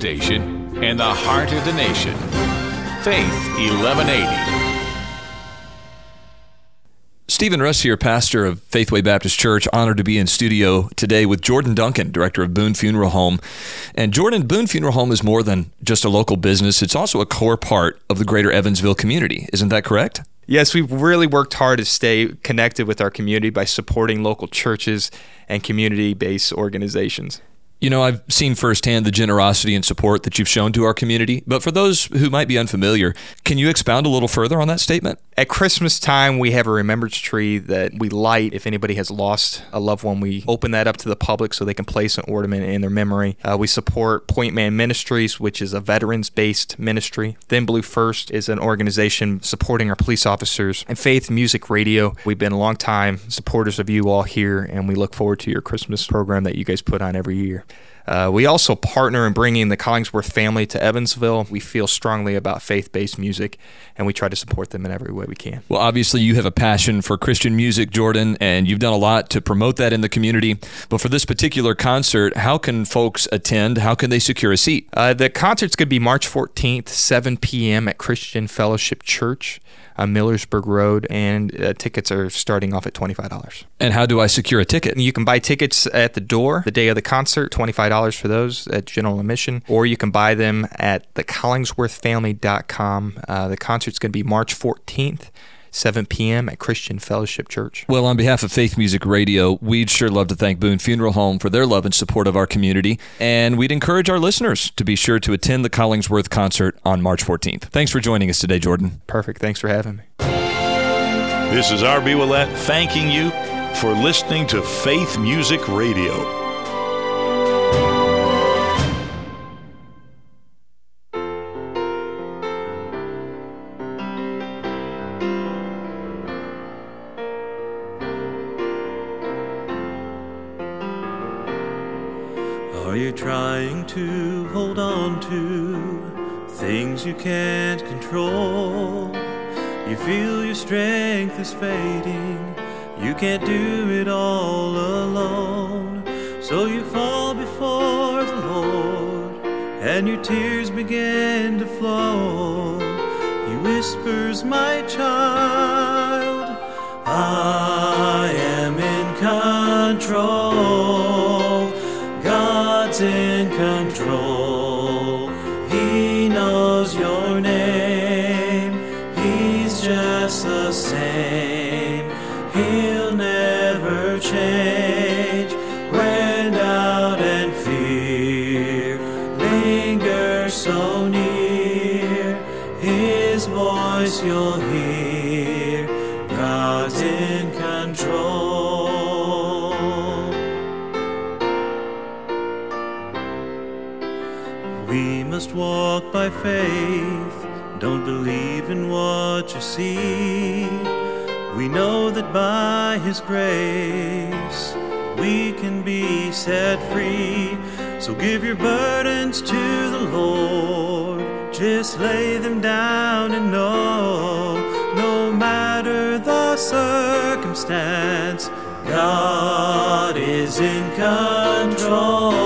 Station in the heart of the nation. Faith 1180. Stephen Russ here, pastor of Faithway Baptist Church. Honored to be in studio today with Jordan Duncan, director of Boone Funeral Home. And Jordan, Boone Funeral Home is more than just a local business, it's also a core part of the greater Evansville community. Isn't that correct? Yes, we've really worked hard to stay connected with our community by supporting local churches and community based organizations. You know, I've seen firsthand the generosity and support that you've shown to our community, but for those who might be unfamiliar, can you expound a little further on that statement? At Christmas time, we have a remembrance tree that we light. If anybody has lost a loved one, we open that up to the public so they can place an ornament in their memory. Uh, we support Point Man Ministries, which is a veterans based ministry. Thin Blue First is an organization supporting our police officers. And Faith Music Radio, we've been a long time supporters of you all here, and we look forward to your Christmas program that you guys put on every year. Uh, we also partner in bringing the Collingsworth family to Evansville. We feel strongly about faith based music, and we try to support them in every way we can. Well, obviously, you have a passion for Christian music, Jordan, and you've done a lot to promote that in the community. But for this particular concert, how can folks attend? How can they secure a seat? Uh, the concert's going to be March 14th, 7 p.m. at Christian Fellowship Church on Millersburg Road, and uh, tickets are starting off at $25. And how do I secure a ticket? You can buy tickets at the door the day of the concert, $25 for those at general admission, or you can buy them at thecollingsworthfamily.com. Uh, the concert's going to be March 14th. 7 p.m. at Christian Fellowship Church. Well, on behalf of Faith Music Radio, we'd sure love to thank Boone Funeral Home for their love and support of our community, and we'd encourage our listeners to be sure to attend the Collingsworth concert on March 14th. Thanks for joining us today, Jordan. Perfect. Thanks for having me. This is R.B. Willett thanking you for listening to Faith Music Radio. Trying to hold on to things you can't control? You feel your strength is fading, you can't do it all alone. So you fall before the Lord, and your tears begin to flow. He whispers, My child, I am in control. In control. He knows your name. He's just the same. He'll never change. When doubt and fear linger so near, His voice you'll hear. Must walk by faith, don't believe in what you see. We know that by His grace we can be set free. So give your burdens to the Lord, just lay them down and know no matter the circumstance, God is in control.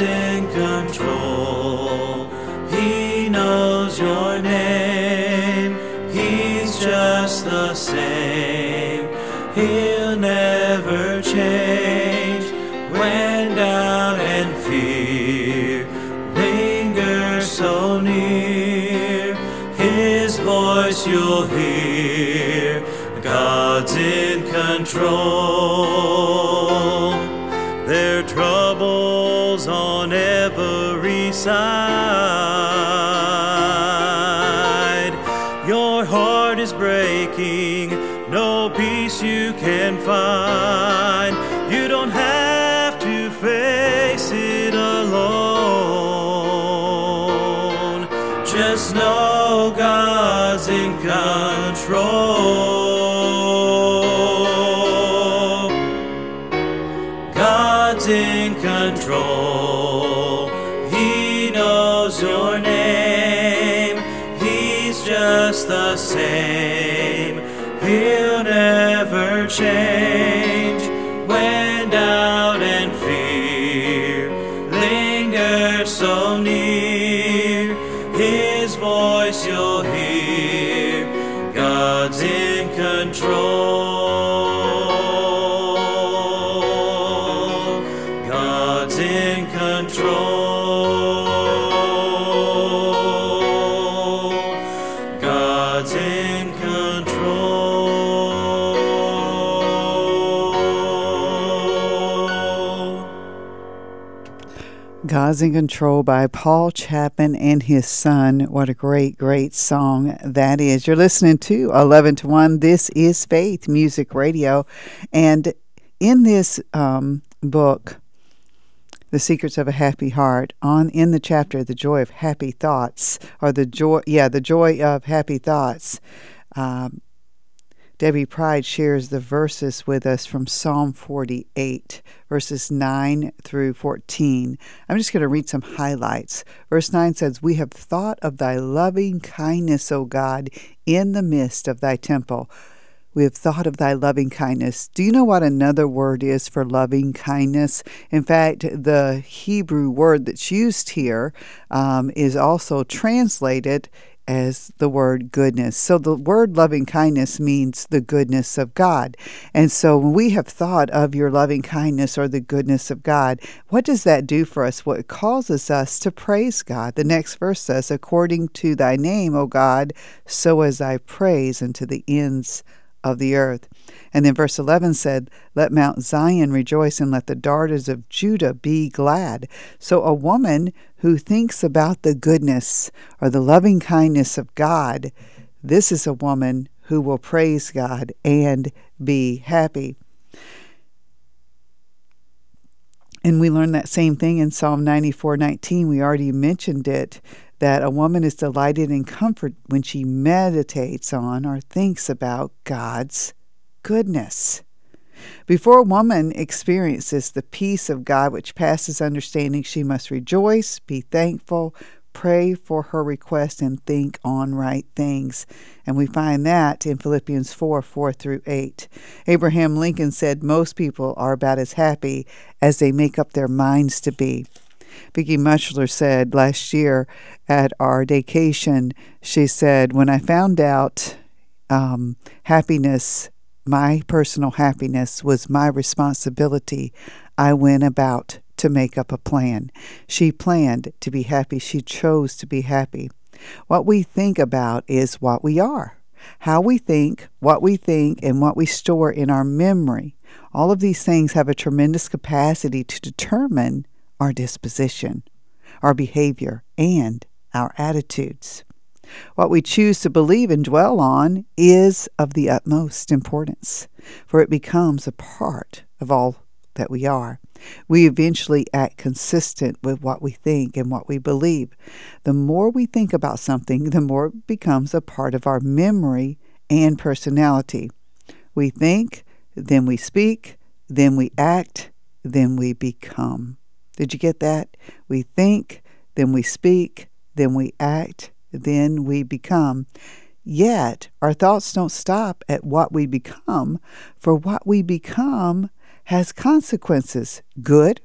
In control. He knows your name. He's just the same. He'll never change when doubt and fear linger so near. His voice you'll hear. God's in control. Every change God's in Control by Paul Chapman and his son. What a great, great song that is. You're listening to 11 to 1. This is Faith Music Radio. And in this um, book, The Secrets of a Happy Heart, on in the chapter The Joy of Happy Thoughts, or the joy, yeah, the joy of happy thoughts. Um, Debi Pryde shares the verses with us from Psalm 48, verses 9 through 14. I'm just going to read some highlights. Verse 9 says, We have thought of thy loving kindness, O God, in the midst of thy temple. We have thought of thy loving kindness. Do you know what another word is for loving kindness? In fact, the Hebrew word that's used here um, is also translated as the word goodness. So the word loving kindness means the goodness of God. And so when we have thought of your loving kindness or the goodness of God, what does that do for us? Well, causes us to praise God. The next verse says, According to thy name, O God, so as I praise unto the ends of the earth. And then verse 11 said, Let Mount Zion rejoice and let the daughters of Judah be glad. So a woman who thinks about the goodness or the loving kindness of God, this is a woman who will praise God and be happy. And we learn that same thing in Psalm 94:19. We already mentioned it that a woman is delighted in comfort when she meditates on or thinks about God's goodness. Before a woman experiences the peace of God which passes understanding, she must rejoice, be thankful, pray for her request, and think on right things. And we find that in Philippians 4 4 through 8. Abraham Lincoln said, Most people are about as happy as they make up their minds to be. Vicki Muchler said last year at our Daycation, she said, When I found out um, happiness, my personal happiness was my responsibility, I went about to make up a plan. She planned to be happy, she chose to be happy. What we think about is what we are. How we think, what we think, and what we store in our memory. All of these things have a tremendous capacity to determine our disposition, our behavior, and our attitudes. What we choose to believe and dwell on is of the utmost importance, for it becomes a part of all that we are. We eventually act consistent with what we think and what we believe. The more we think about something, the more it becomes a part of our memory and personality. We think, then we speak, then we act, then we become. Did you get that? We think, then we speak, then we act, then we become. Yet, our thoughts don't stop at what we become, for what we become has consequences, good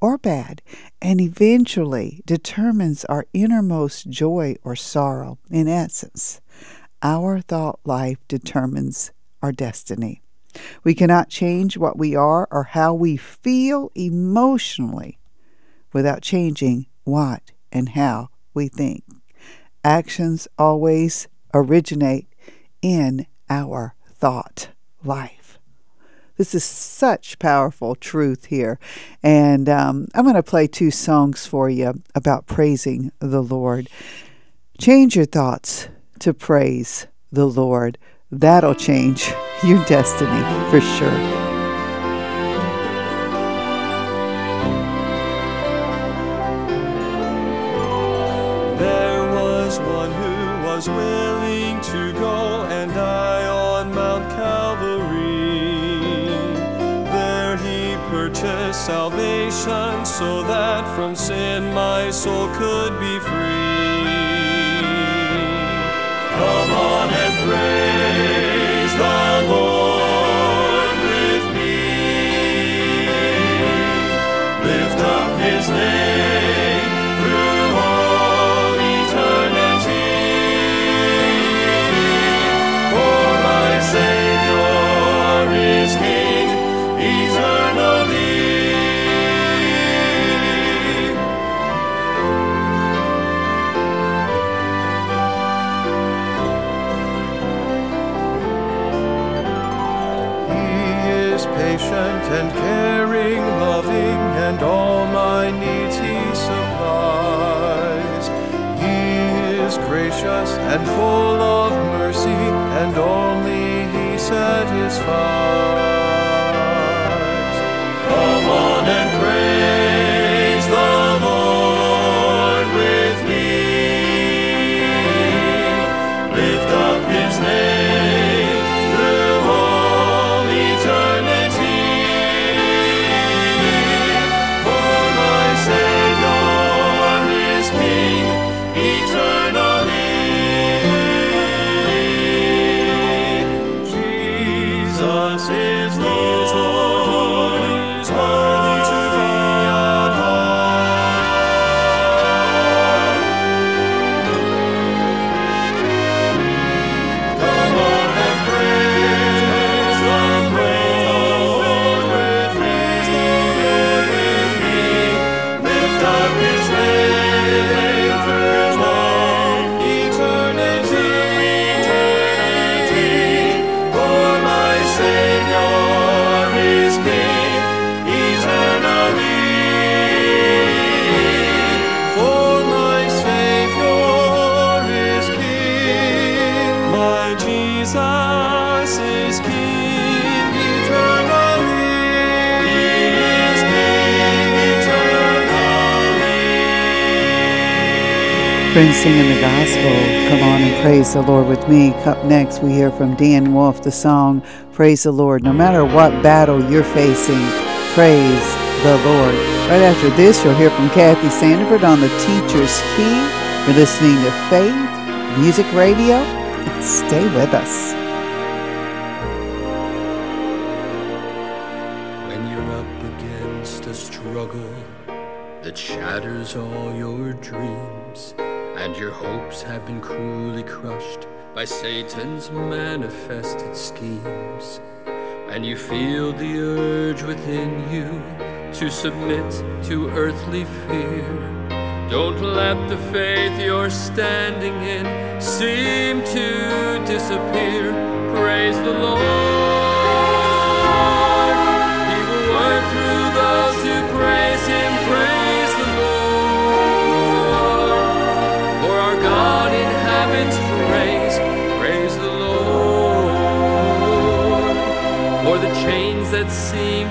or bad, and eventually determines our innermost joy or sorrow. In essence, our thought life determines our destiny. We cannot change what we are or how we feel emotionally without changing what and how we think. Actions always originate in our thought life. This is such powerful truth here. And um, I'm going to play two songs for you about praising the Lord. Change your thoughts to praise the Lord. That'll change your destiny for sure. From sin my soul could be free. Come on and caring, loving, and all my needs He supplies. He is gracious and full of mercy, and only He satisfies. Friends singing the gospel, come on and praise the Lord with me. Up next, we hear from Dan Wolf the song, Praise the Lord. No matter what battle you're facing, praise the Lord. Right after this, you'll hear from Kathy Sandiford on the Teacher's Key. You're listening to Faith Music Radio. Stay with us. Satan's manifested schemes, and you feel the urge within you to submit to earthly fear. Don't let the faith you're standing in seem to disappear.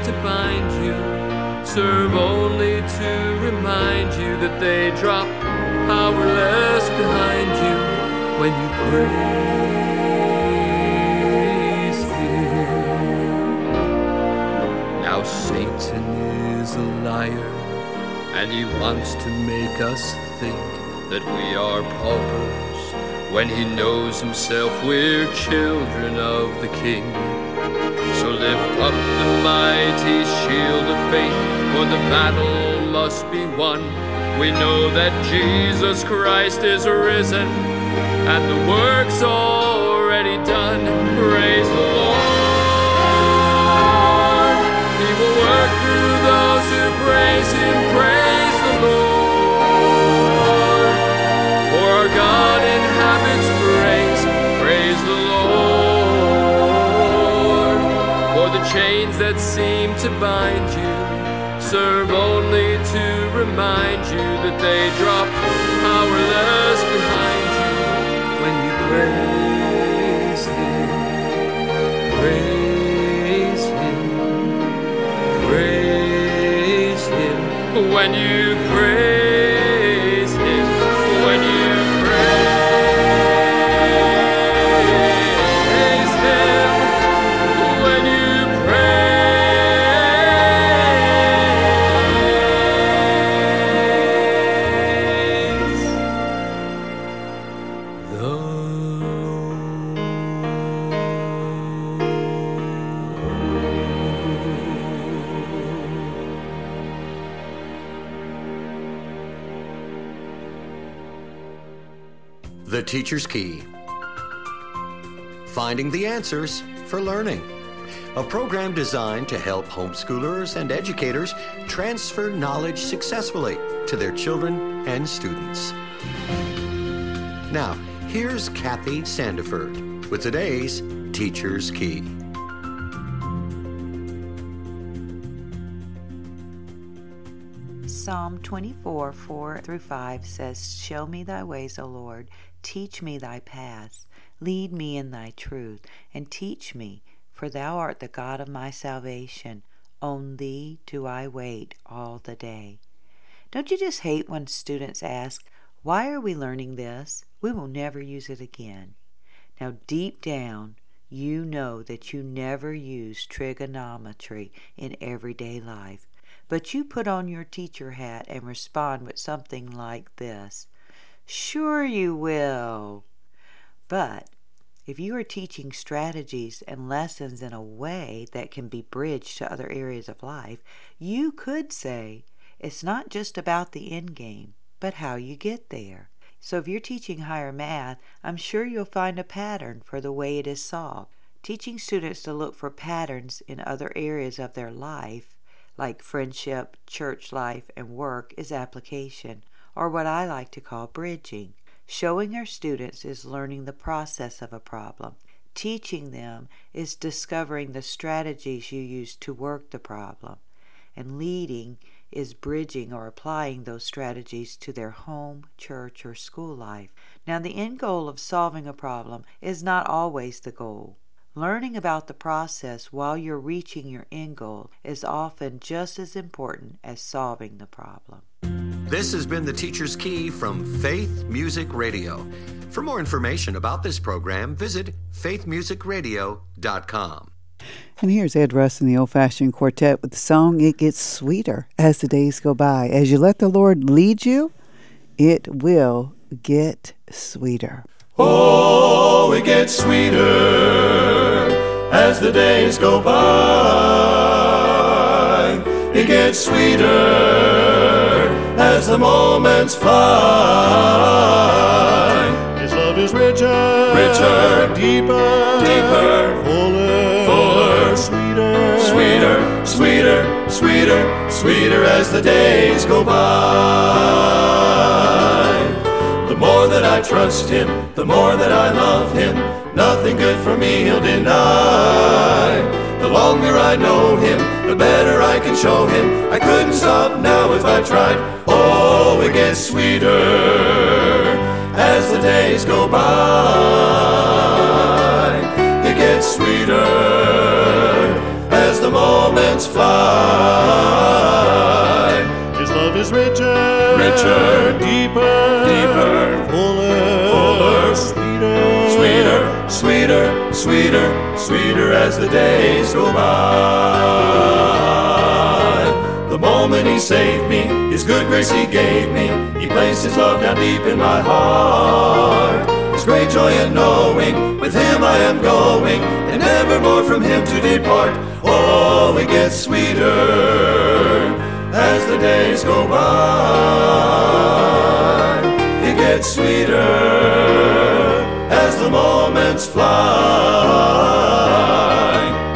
To bind you serve only to remind you that they drop powerless behind you when you praise Him. Now Satan is a liar, and he wants to make us think that we are paupers when he knows himself we're children of the King. Lift up the mighty shield of faith, for the battle must be won. We know that Jesus Christ is risen, and the work's already done. Praise the Lord. He will work through those who praise Him. Chains that seem to bind you serve only to remind you that they drop powerless behind you when you praise Him. Praise Him. Praise Him. When you praise Finding the Answers for Learning. A program designed to help homeschoolers and educators transfer knowledge successfully to their children and students. Now, here's Kathy Sandiford with today's Teacher's Key. Psalm 24 4 through 5 says, Show me thy ways, O Lord, teach me thy paths, lead me in thy truth, and teach me, for thou art the God of my salvation. On thee do I wait all the day. Don't you just hate when students ask, Why are we learning this? We will never use it again. Now, deep down, you know that you never use trigonometry in everyday life, but you put on your teacher hat and respond with something like this Sure, you will. But if you are teaching strategies and lessons in a way that can be bridged to other areas of life, you could say it's not just about the end game, but how you get there. So if you're teaching higher math, I'm sure you'll find a pattern for the way it is solved. Teaching students to look for patterns in other areas of their life, like friendship, church life, and work, is application, or what I like to call bridging. Showing our students is learning the process of a problem. Teaching them is discovering the strategies you use to work the problem. And leading is bridging or applying those strategies to their home, church, or school life. Now, the end goal of solving a problem is not always the goal. Learning about the process while you're reaching your end goal is often just as important as solving the problem. This has been the Teacher's Key from Faith Music Radio. For more information about this program, visit faithmusicradio.com. And here's Ed Russ and the Old Fashioned Quartet with the song It Gets Sweeter as the days go by. As you let the Lord lead you, it will get sweeter. Oh, it gets sweeter as the days go by. It gets sweeter as the moments fly. His love is richer, richer, deeper, deeper, fuller, fuller, sweeter, sweeter, sweeter, sweeter, sweeter as the days go by. The more that I trust him, the more that I love him. Nothing good for me he'll deny. The longer I know him, the better I can show him. I couldn't stop now if I tried. Oh, it gets sweeter as the days go by. It gets sweeter as the moments fly. His love is richer, richer, deeper, deeper, fuller, fuller, sweeter, sweeter, sweeter, sweeter, sweeter as the days go by. The moment He saved me, His good grace He gave me, He placed His love down deep in my heart. It's great joy in knowing with Him I am going, and never more from Him to depart. Oh, it gets sweeter as the days go by. It gets sweeter as the moments fly.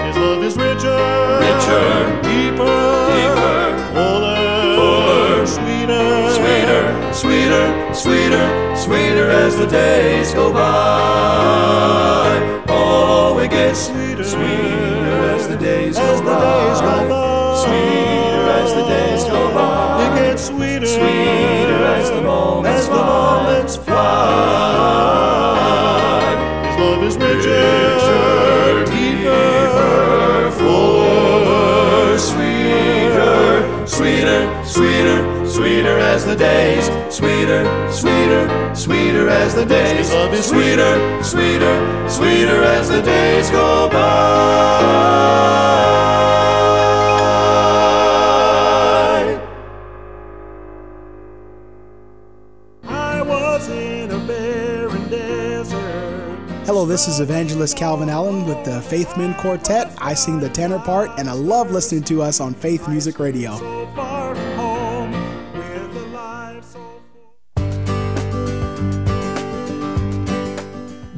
His love is richer, richer, sweeter, sweeter, as the days go by. Oh, it gets sweeter, sweeter as the days go by. Sweeter as the days go by. It gets sweeter, sweeter as the moments as the moments fly. His love is richer, deeper, fuller, sweeter, sweeter, sweeter, as the days, sweeter, sweeter, sweeter as the days. His love is sweeter, sweeter, sweeter as the days go by. I was in a barren desert. Hello, this is Evangelist Calvin Allen with the Faith Men Quartet. I sing the tenor part, and I love listening to us on Faith Music Radio.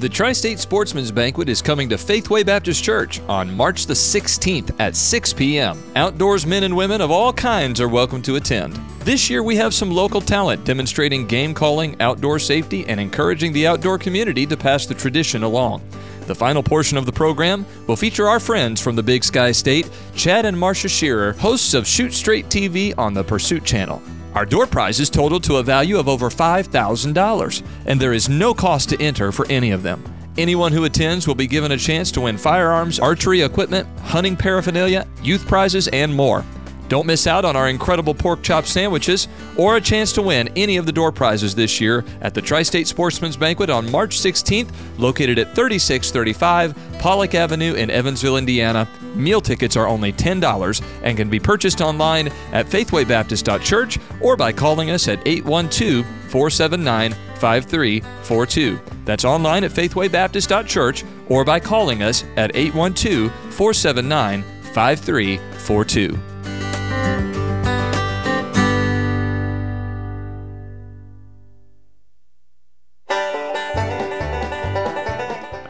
The Tri State Sportsman's Banquet is coming to Faithway Baptist Church on March the 16th at 6 p.m. Outdoors men and women of all kinds are welcome to attend. This year we have some local talent demonstrating game calling, outdoor safety, and encouraging the outdoor community to pass the tradition along. The final portion of the program will feature our friends from the Big Sky State, Chad and Marcia Schearer, hosts of Shoot Straight TV on the Pursuit Channel. Our door prizes total to a value of over $5,000, and there is no cost to enter for any of them. Anyone who attends will be given a chance to win firearms, archery equipment, hunting paraphernalia, youth prizes, and more. Don't miss out on our incredible pork chop sandwiches or a chance to win any of the door prizes this year at the Tri State Sportsman's Banquet on March 16th, located at 3635 Pollack Avenue in Evansville, Indiana. Meal tickets are only $10 and can be purchased online at faithwaybaptist.church or by calling us at 812 479 5342. That's online at faithwaybaptist.church or by calling us at 812 479 5342.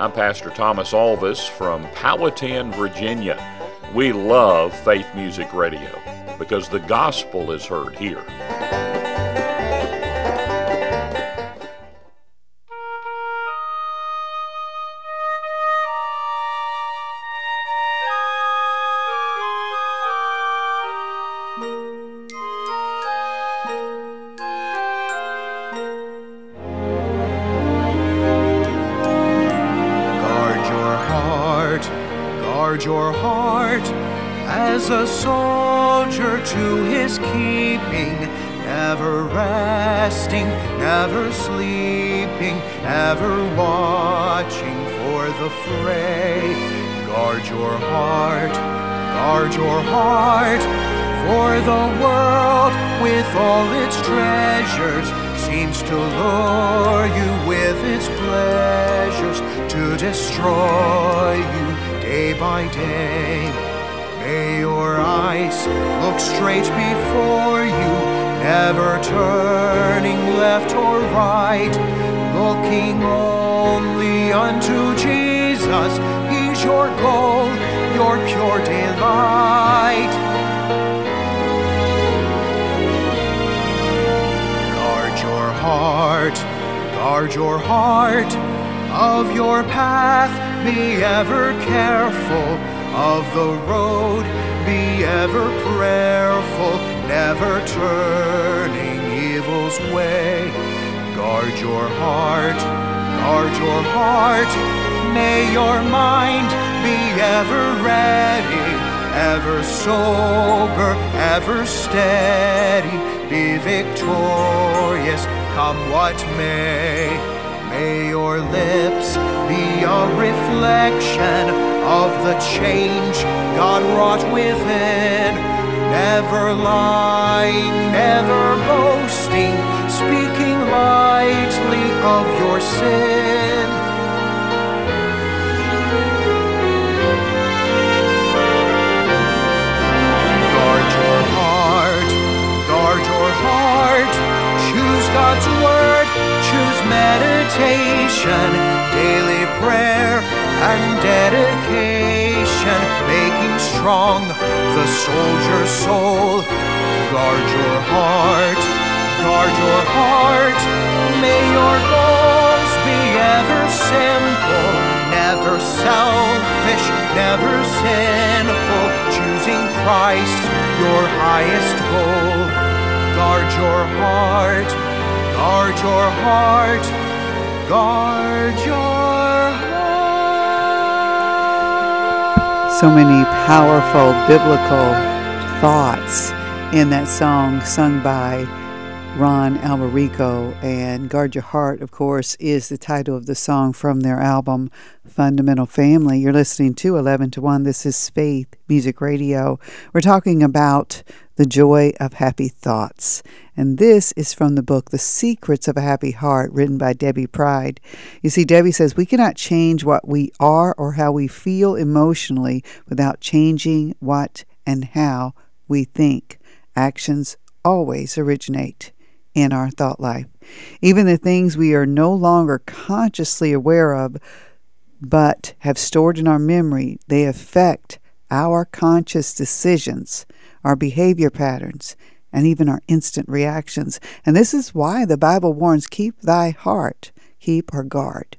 I'm Pastor Thomas Alvis from Powhatan, Virginia. We love Faith Music Radio because the gospel is heard here. Sung by Ron Alberico. And Guard Your Heart, of course, is the title of the song from their album Fundamental Family. You're listening to 11 to 1. This is Faith Music Radio. We're talking about the joy of happy thoughts. And this is from the book The Secrets of a Happy Heart, written by Debi Pryde. You see, Debi says we cannot change what we are or how we feel emotionally without changing what and how we think. Actions always originate in our thought life. Even the things we are no longer consciously aware of but have stored in our memory, they affect our conscious decisions, our behavior patterns, and even our instant reactions. And this is why the Bible warns keep thy heart, keep or guard.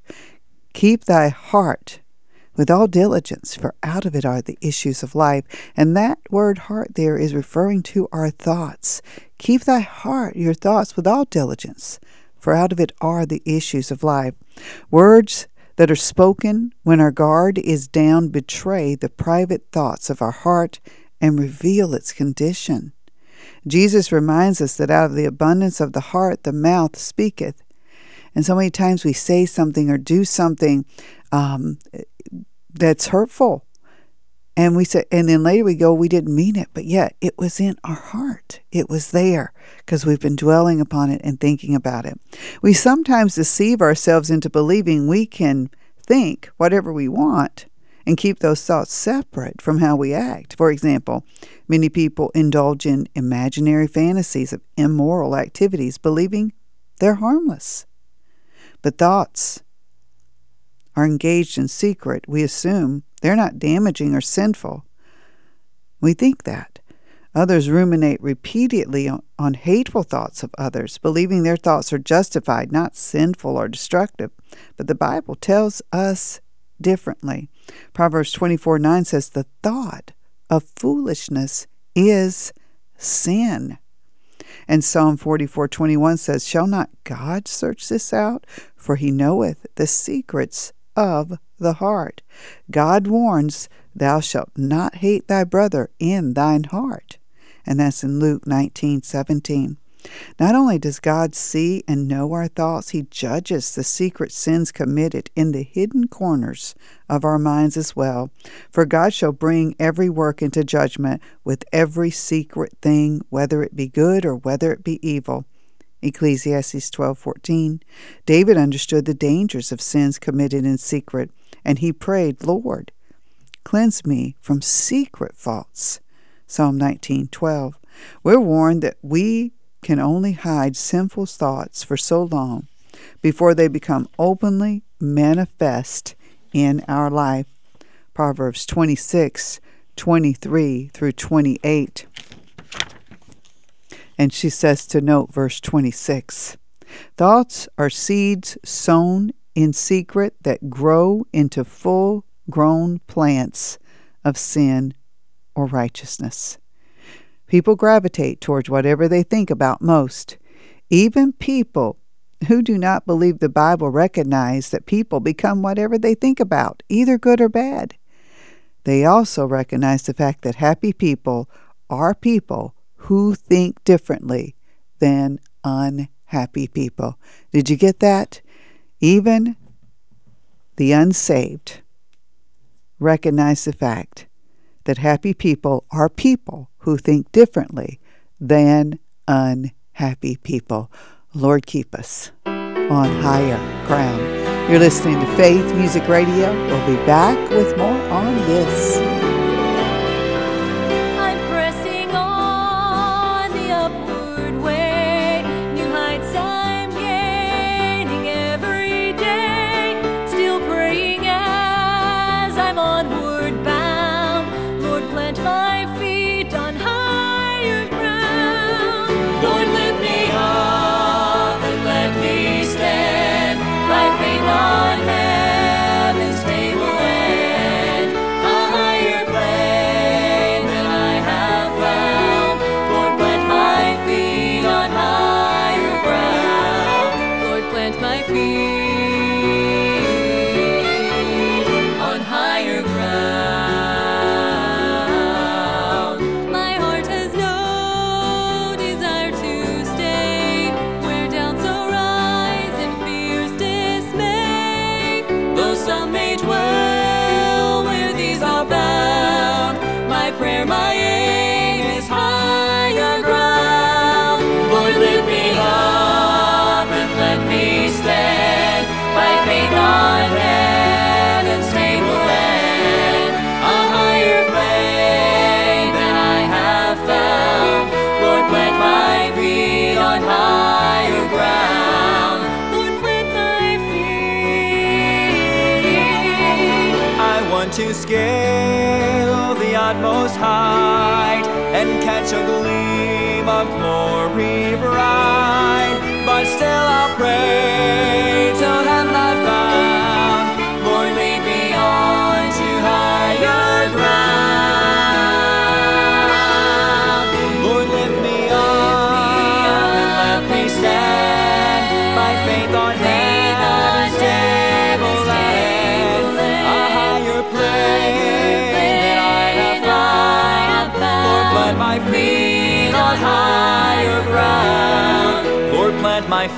Keep thy heart with all diligence, for out of it are the issues of life. And that word heart there is referring to our thoughts. Keep thy heart, your thoughts, with all diligence, for out of it are the issues of life. Words that are spoken when our guard is down betray the private thoughts of our heart and reveal its condition. Jesus reminds us that out of the abundance of the heart the mouth speaketh. And so many times we say something or do something um, that's hurtful. And we say, and then later we go, we didn't mean it, but yet it was in our heart. It was there because we've been dwelling upon it and thinking about it. We sometimes deceive ourselves into believing we can think whatever we want and keep those thoughts separate from how we act. For example, many people indulge in imaginary fantasies of immoral activities, believing they're harmless. But thoughts are engaged in secret, we assume they're not damaging or sinful. We think that. Others ruminate repeatedly on, hateful thoughts of others, believing their thoughts are justified, not sinful or destructive. But the Bible tells us differently. Proverbs 24 9 says, The thought of foolishness is sin. And Psalm 44 21 says, Shall not God search this out? For he knoweth the secrets of the heart. God warns, Thou shalt not hate thy brother in thine heart. And that's in Luke 19 17. Not only does God see and know our thoughts, He judges the secret sins committed in the hidden corners of our minds as well. For God shall bring every work into judgment with every secret thing, whether it be good or whether it be evil. Ecclesiastes 12:14. David understood the dangers of sins committed in secret, and he prayed, "Lord, cleanse me from secret faults." Psalm 19:12. We're warned that we can only hide sinful thoughts for so long before they become openly manifest in our life. Proverbs 26 23 through 28. And she says to note verse 26 Thoughts are seeds sown in secret that grow into full grown plants of sin or righteousness. People gravitate towards whatever they think about most. Even people who do not believe the Bible recognize that people become whatever they think about, either good or bad. They also recognize the fact that happy people are people who think differently than unhappy people. Did you get that? Even the unsaved recognize the fact that happy people are people who think differently than unhappy people. Lord, keep us on higher ground. You're listening to Faith Music Radio. We'll be back with more on this. Utmost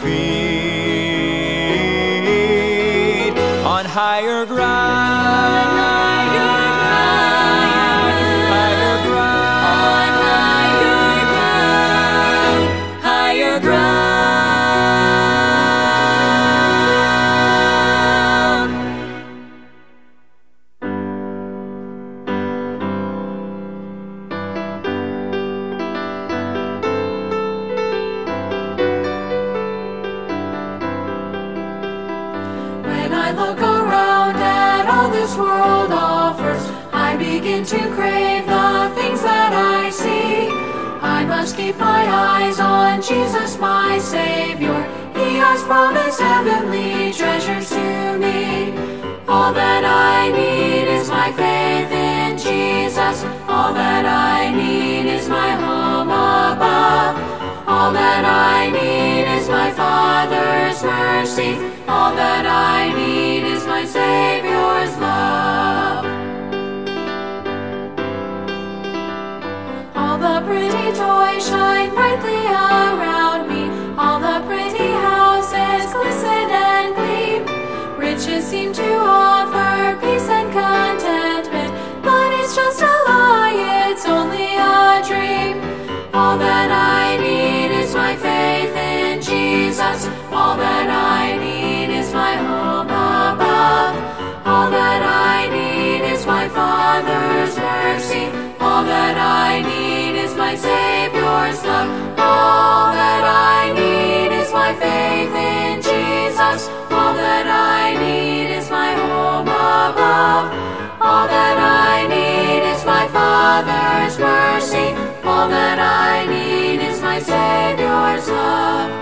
feet on higher ground. Keep my eyes on Jesus, my Savior. He has promised heavenly treasures to me. All that I need is my faith in Jesus. All that I need is my home above. All that I need is my Father's mercy. All that I need is my Savior's love. All the pretty houses listen and gleam. Riches seem to offer peace and contentment. But it's just a lie, it's only a dream. All that I need is my home above. All that I need is my hope, Papa. All that I need is my Father's mercy. All that I need my Savior's love. All that I need is my faith in Jesus. All that I need is my home above. All that I need is my Father's mercy. All that I need is my Savior's love.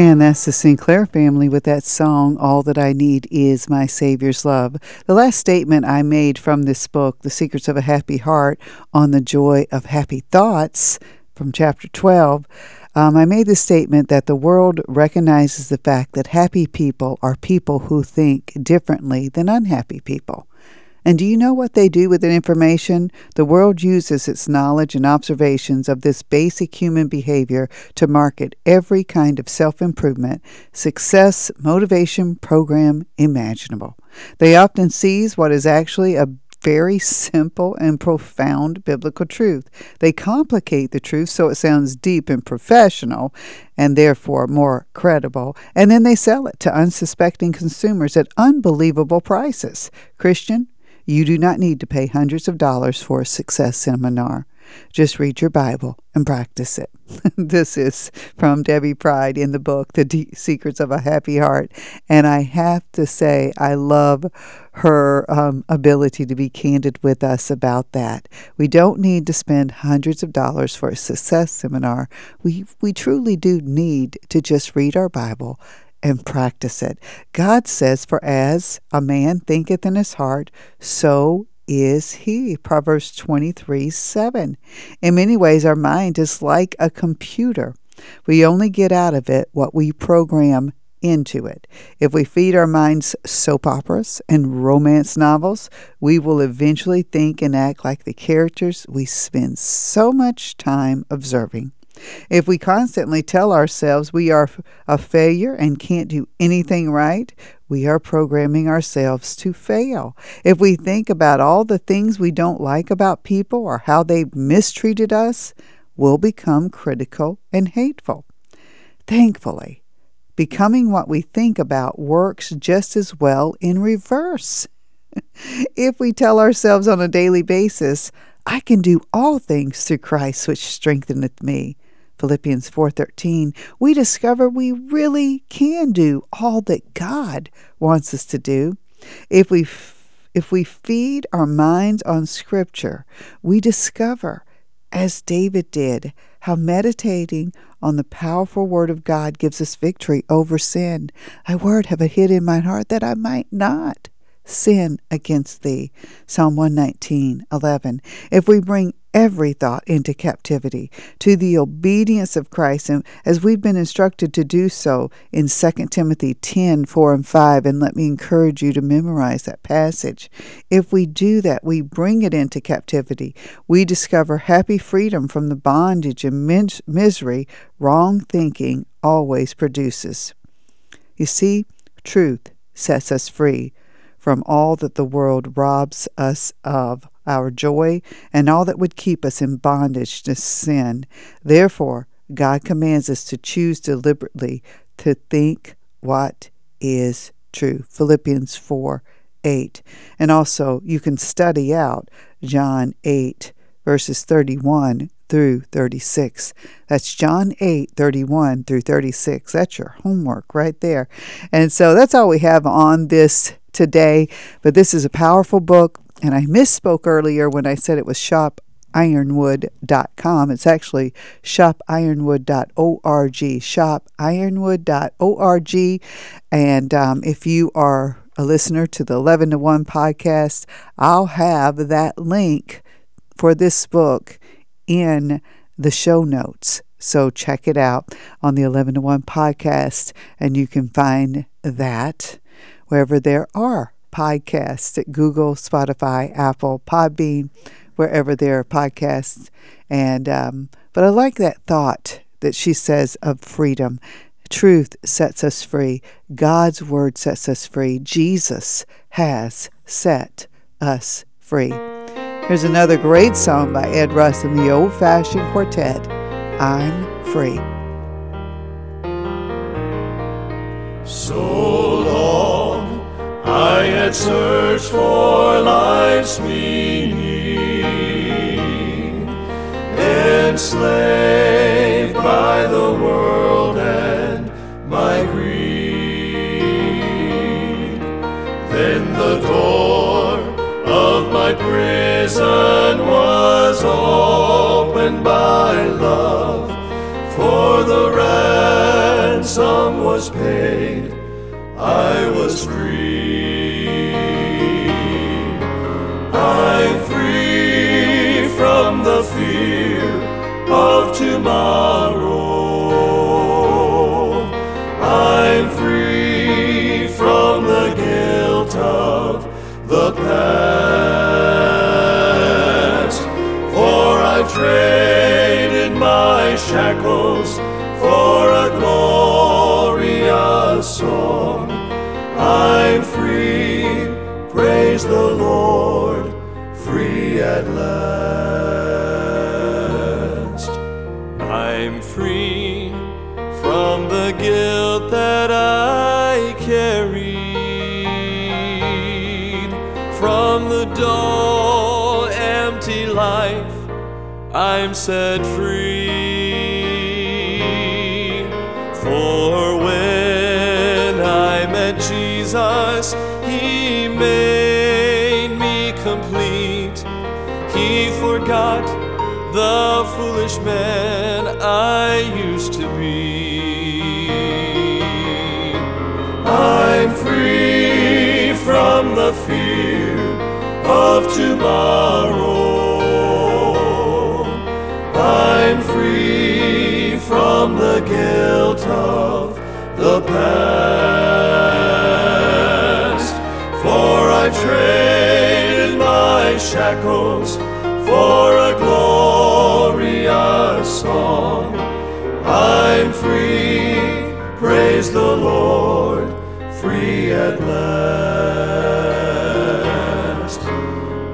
And that's the Sinclair family with that song, All That I Need Is My Savior's Love. The last statement I made from this book, The Secrets of a Happy Heart, on the joy of happy thoughts from chapter 12, um, I made the statement that the world recognizes the fact that happy people are people who think differently than unhappy people. And do you know what they do with that information? The world uses its knowledge and observations of this basic human behavior to market every kind of self improvement, success, motivation program imaginable. They often seize what is actually a very simple and profound biblical truth. They complicate the truth so it sounds deep and professional and therefore more credible, and then they sell it to unsuspecting consumers at unbelievable prices. Christian, you do not need to pay hundreds of dollars for a success seminar. Just read your Bible and practice it. this is from Debi Pryde in the book, The Secrets of a Happy Heart. And I have to say, I love her um, ability to be candid with us about that. We don't need to spend hundreds of dollars for a success seminar. We, we truly do need to just read our Bible and practice it. God says, For as a man thinketh in his heart, so is he. Proverbs 23 7. In many ways, our mind is like a computer. We only get out of it what we program into it. If we feed our minds soap operas and romance novels, we will eventually think and act like the characters we spend so much time observing. If we constantly tell ourselves we are a failure and can't do anything right, we are programming ourselves to fail. If we think about all the things we don't like about people or how they've mistreated us, we'll become critical and hateful. Thankfully, becoming what we think about works just as well in reverse. if we tell ourselves on a daily basis, I can do all things through Christ which strengtheneth me. Philippians 4:13, we discover we really can do all that God wants us to do. If we if we feed our minds on scripture, we discover as David did how meditating on the powerful word of God gives us victory over sin. Thy word have I hid in mine heart that I might not sin against thee. Psalm 119, 11. If we bring every thought into captivity to the obedience of Christ, and as we've been instructed to do so in 2 Timothy 10 4 and 5. And let me encourage you to memorize that passage. If we do that, we bring it into captivity. We discover happy freedom from the bondage and mis- misery wrong thinking always produces. You see, truth sets us free from all that the world robs us of our joy and all that would keep us in bondage to sin. Therefore, God commands us to choose deliberately to think what is true. Philippians 4 8. And also, you can study out John 8, verses 31 through 36. That's John 8, 31 through 36. That's your homework right there. And so that's all we have on this today. But this is a powerful book. And I misspoke earlier when I said it was shopironwood.com. It's actually shopironwood.org. Shopironwood.org. And um, if you are a listener to the 11 to 1 podcast, I'll have that link for this book in the show notes. So check it out on the 11 to 1 podcast, and you can find that wherever there are podcasts at Google, Spotify, Apple, Podbean, wherever there are podcasts. And um, but I like that thought that she says of freedom. Truth sets us free. God's word sets us free. Jesus has set us free. Here's another great song by Ed Russ and the Old Fashioned Quartet I'm Free. So long I had searched for life's meaning, enslaved by the world and my greed. Then the door of my prison was opened by love, for the ransom was paid. I was free. I'm free from the fear of tomorrow. I'm free from the guilt of the past. For I've traded my shackles for a glorious song. At last. I'm free from the guilt that I carried, from the dull, empty life. I'm set free. Forgot the foolish man I used to be. I'm free from the fear of tomorrow. I'm free from the guilt of the past. For I've traded my shackles praise the Lord, free at last.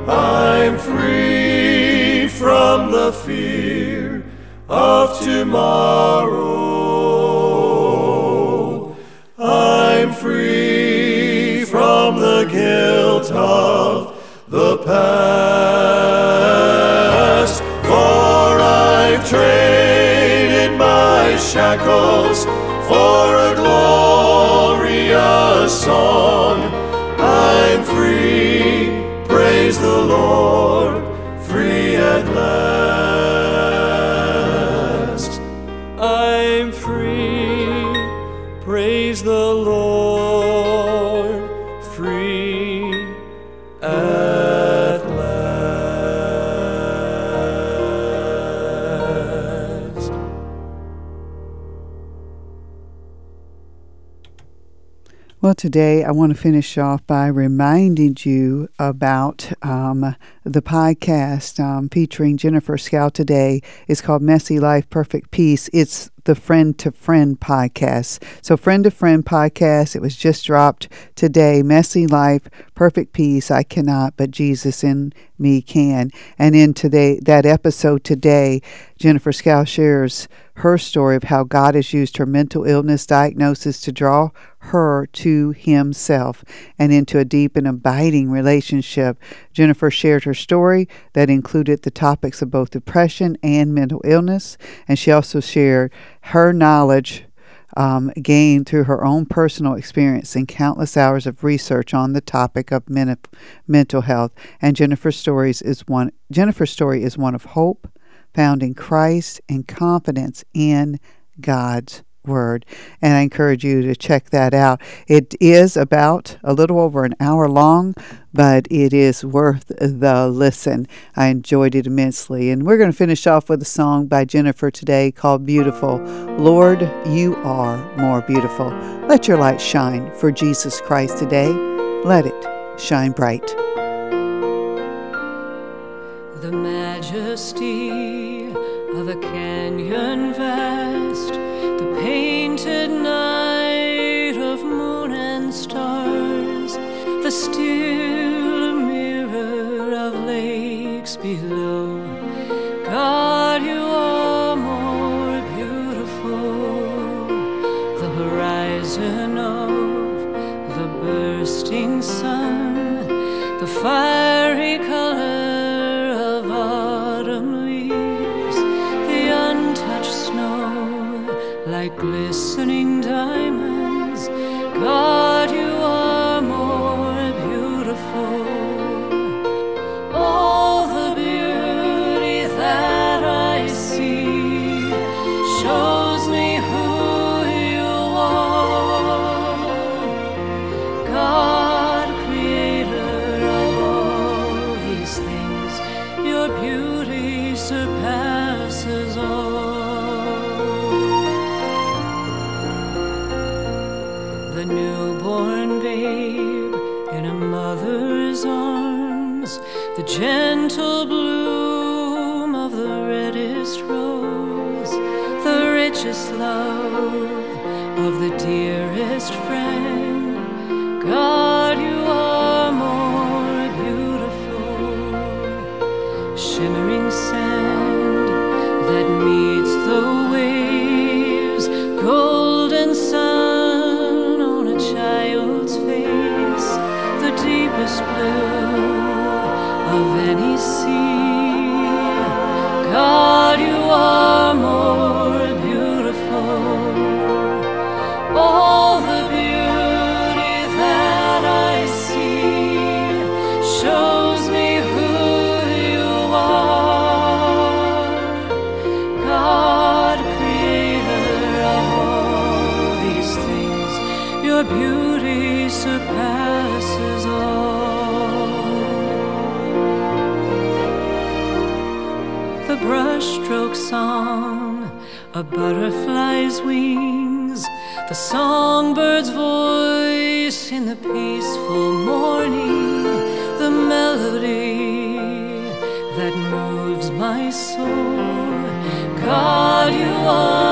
I'm free from the fear of tomorrow. I'm free from the guilt of the past. For I've traded my shackles for song. I'm free, praise the Lord, today I want to finish off by reminding you about um, the podcast um, featuring Jennifer Scow today. It's called Messy Life, Perfect Peace. It's the Friend to Friend podcast. So, Friend to Friend podcast, it was just dropped today. Messy Life, Perfect Peace. I cannot, but Jesus in me can. And in today, that episode today, Jennifer Scow shares her story of how God has used her mental illness diagnosis to draw her to himself and into a deep and abiding relationship. Jennifer shared her story that included the topics of both depression and mental illness, and she also shared her knowledge um, gained through her own personal experience and countless hours of research on the topic of men- mental health. And Jennifer's stories is one. Jennifer's story is one of hope, found in Christ, and confidence in God's word. And I encourage you to check that out. It is about a little over an hour long, but it is worth the listen. I enjoyed it immensely. And we're going to finish off with a song by Jennifer today called Beautiful. Lord, you are more beautiful. Let your light shine for Jesus Christ today. Let it shine bright. The majesty of a canyon vast, the still mirror of lakes below. Song, a butterfly's wings, the songbird's voice in the peaceful morning, the melody that moves my soul. God, you are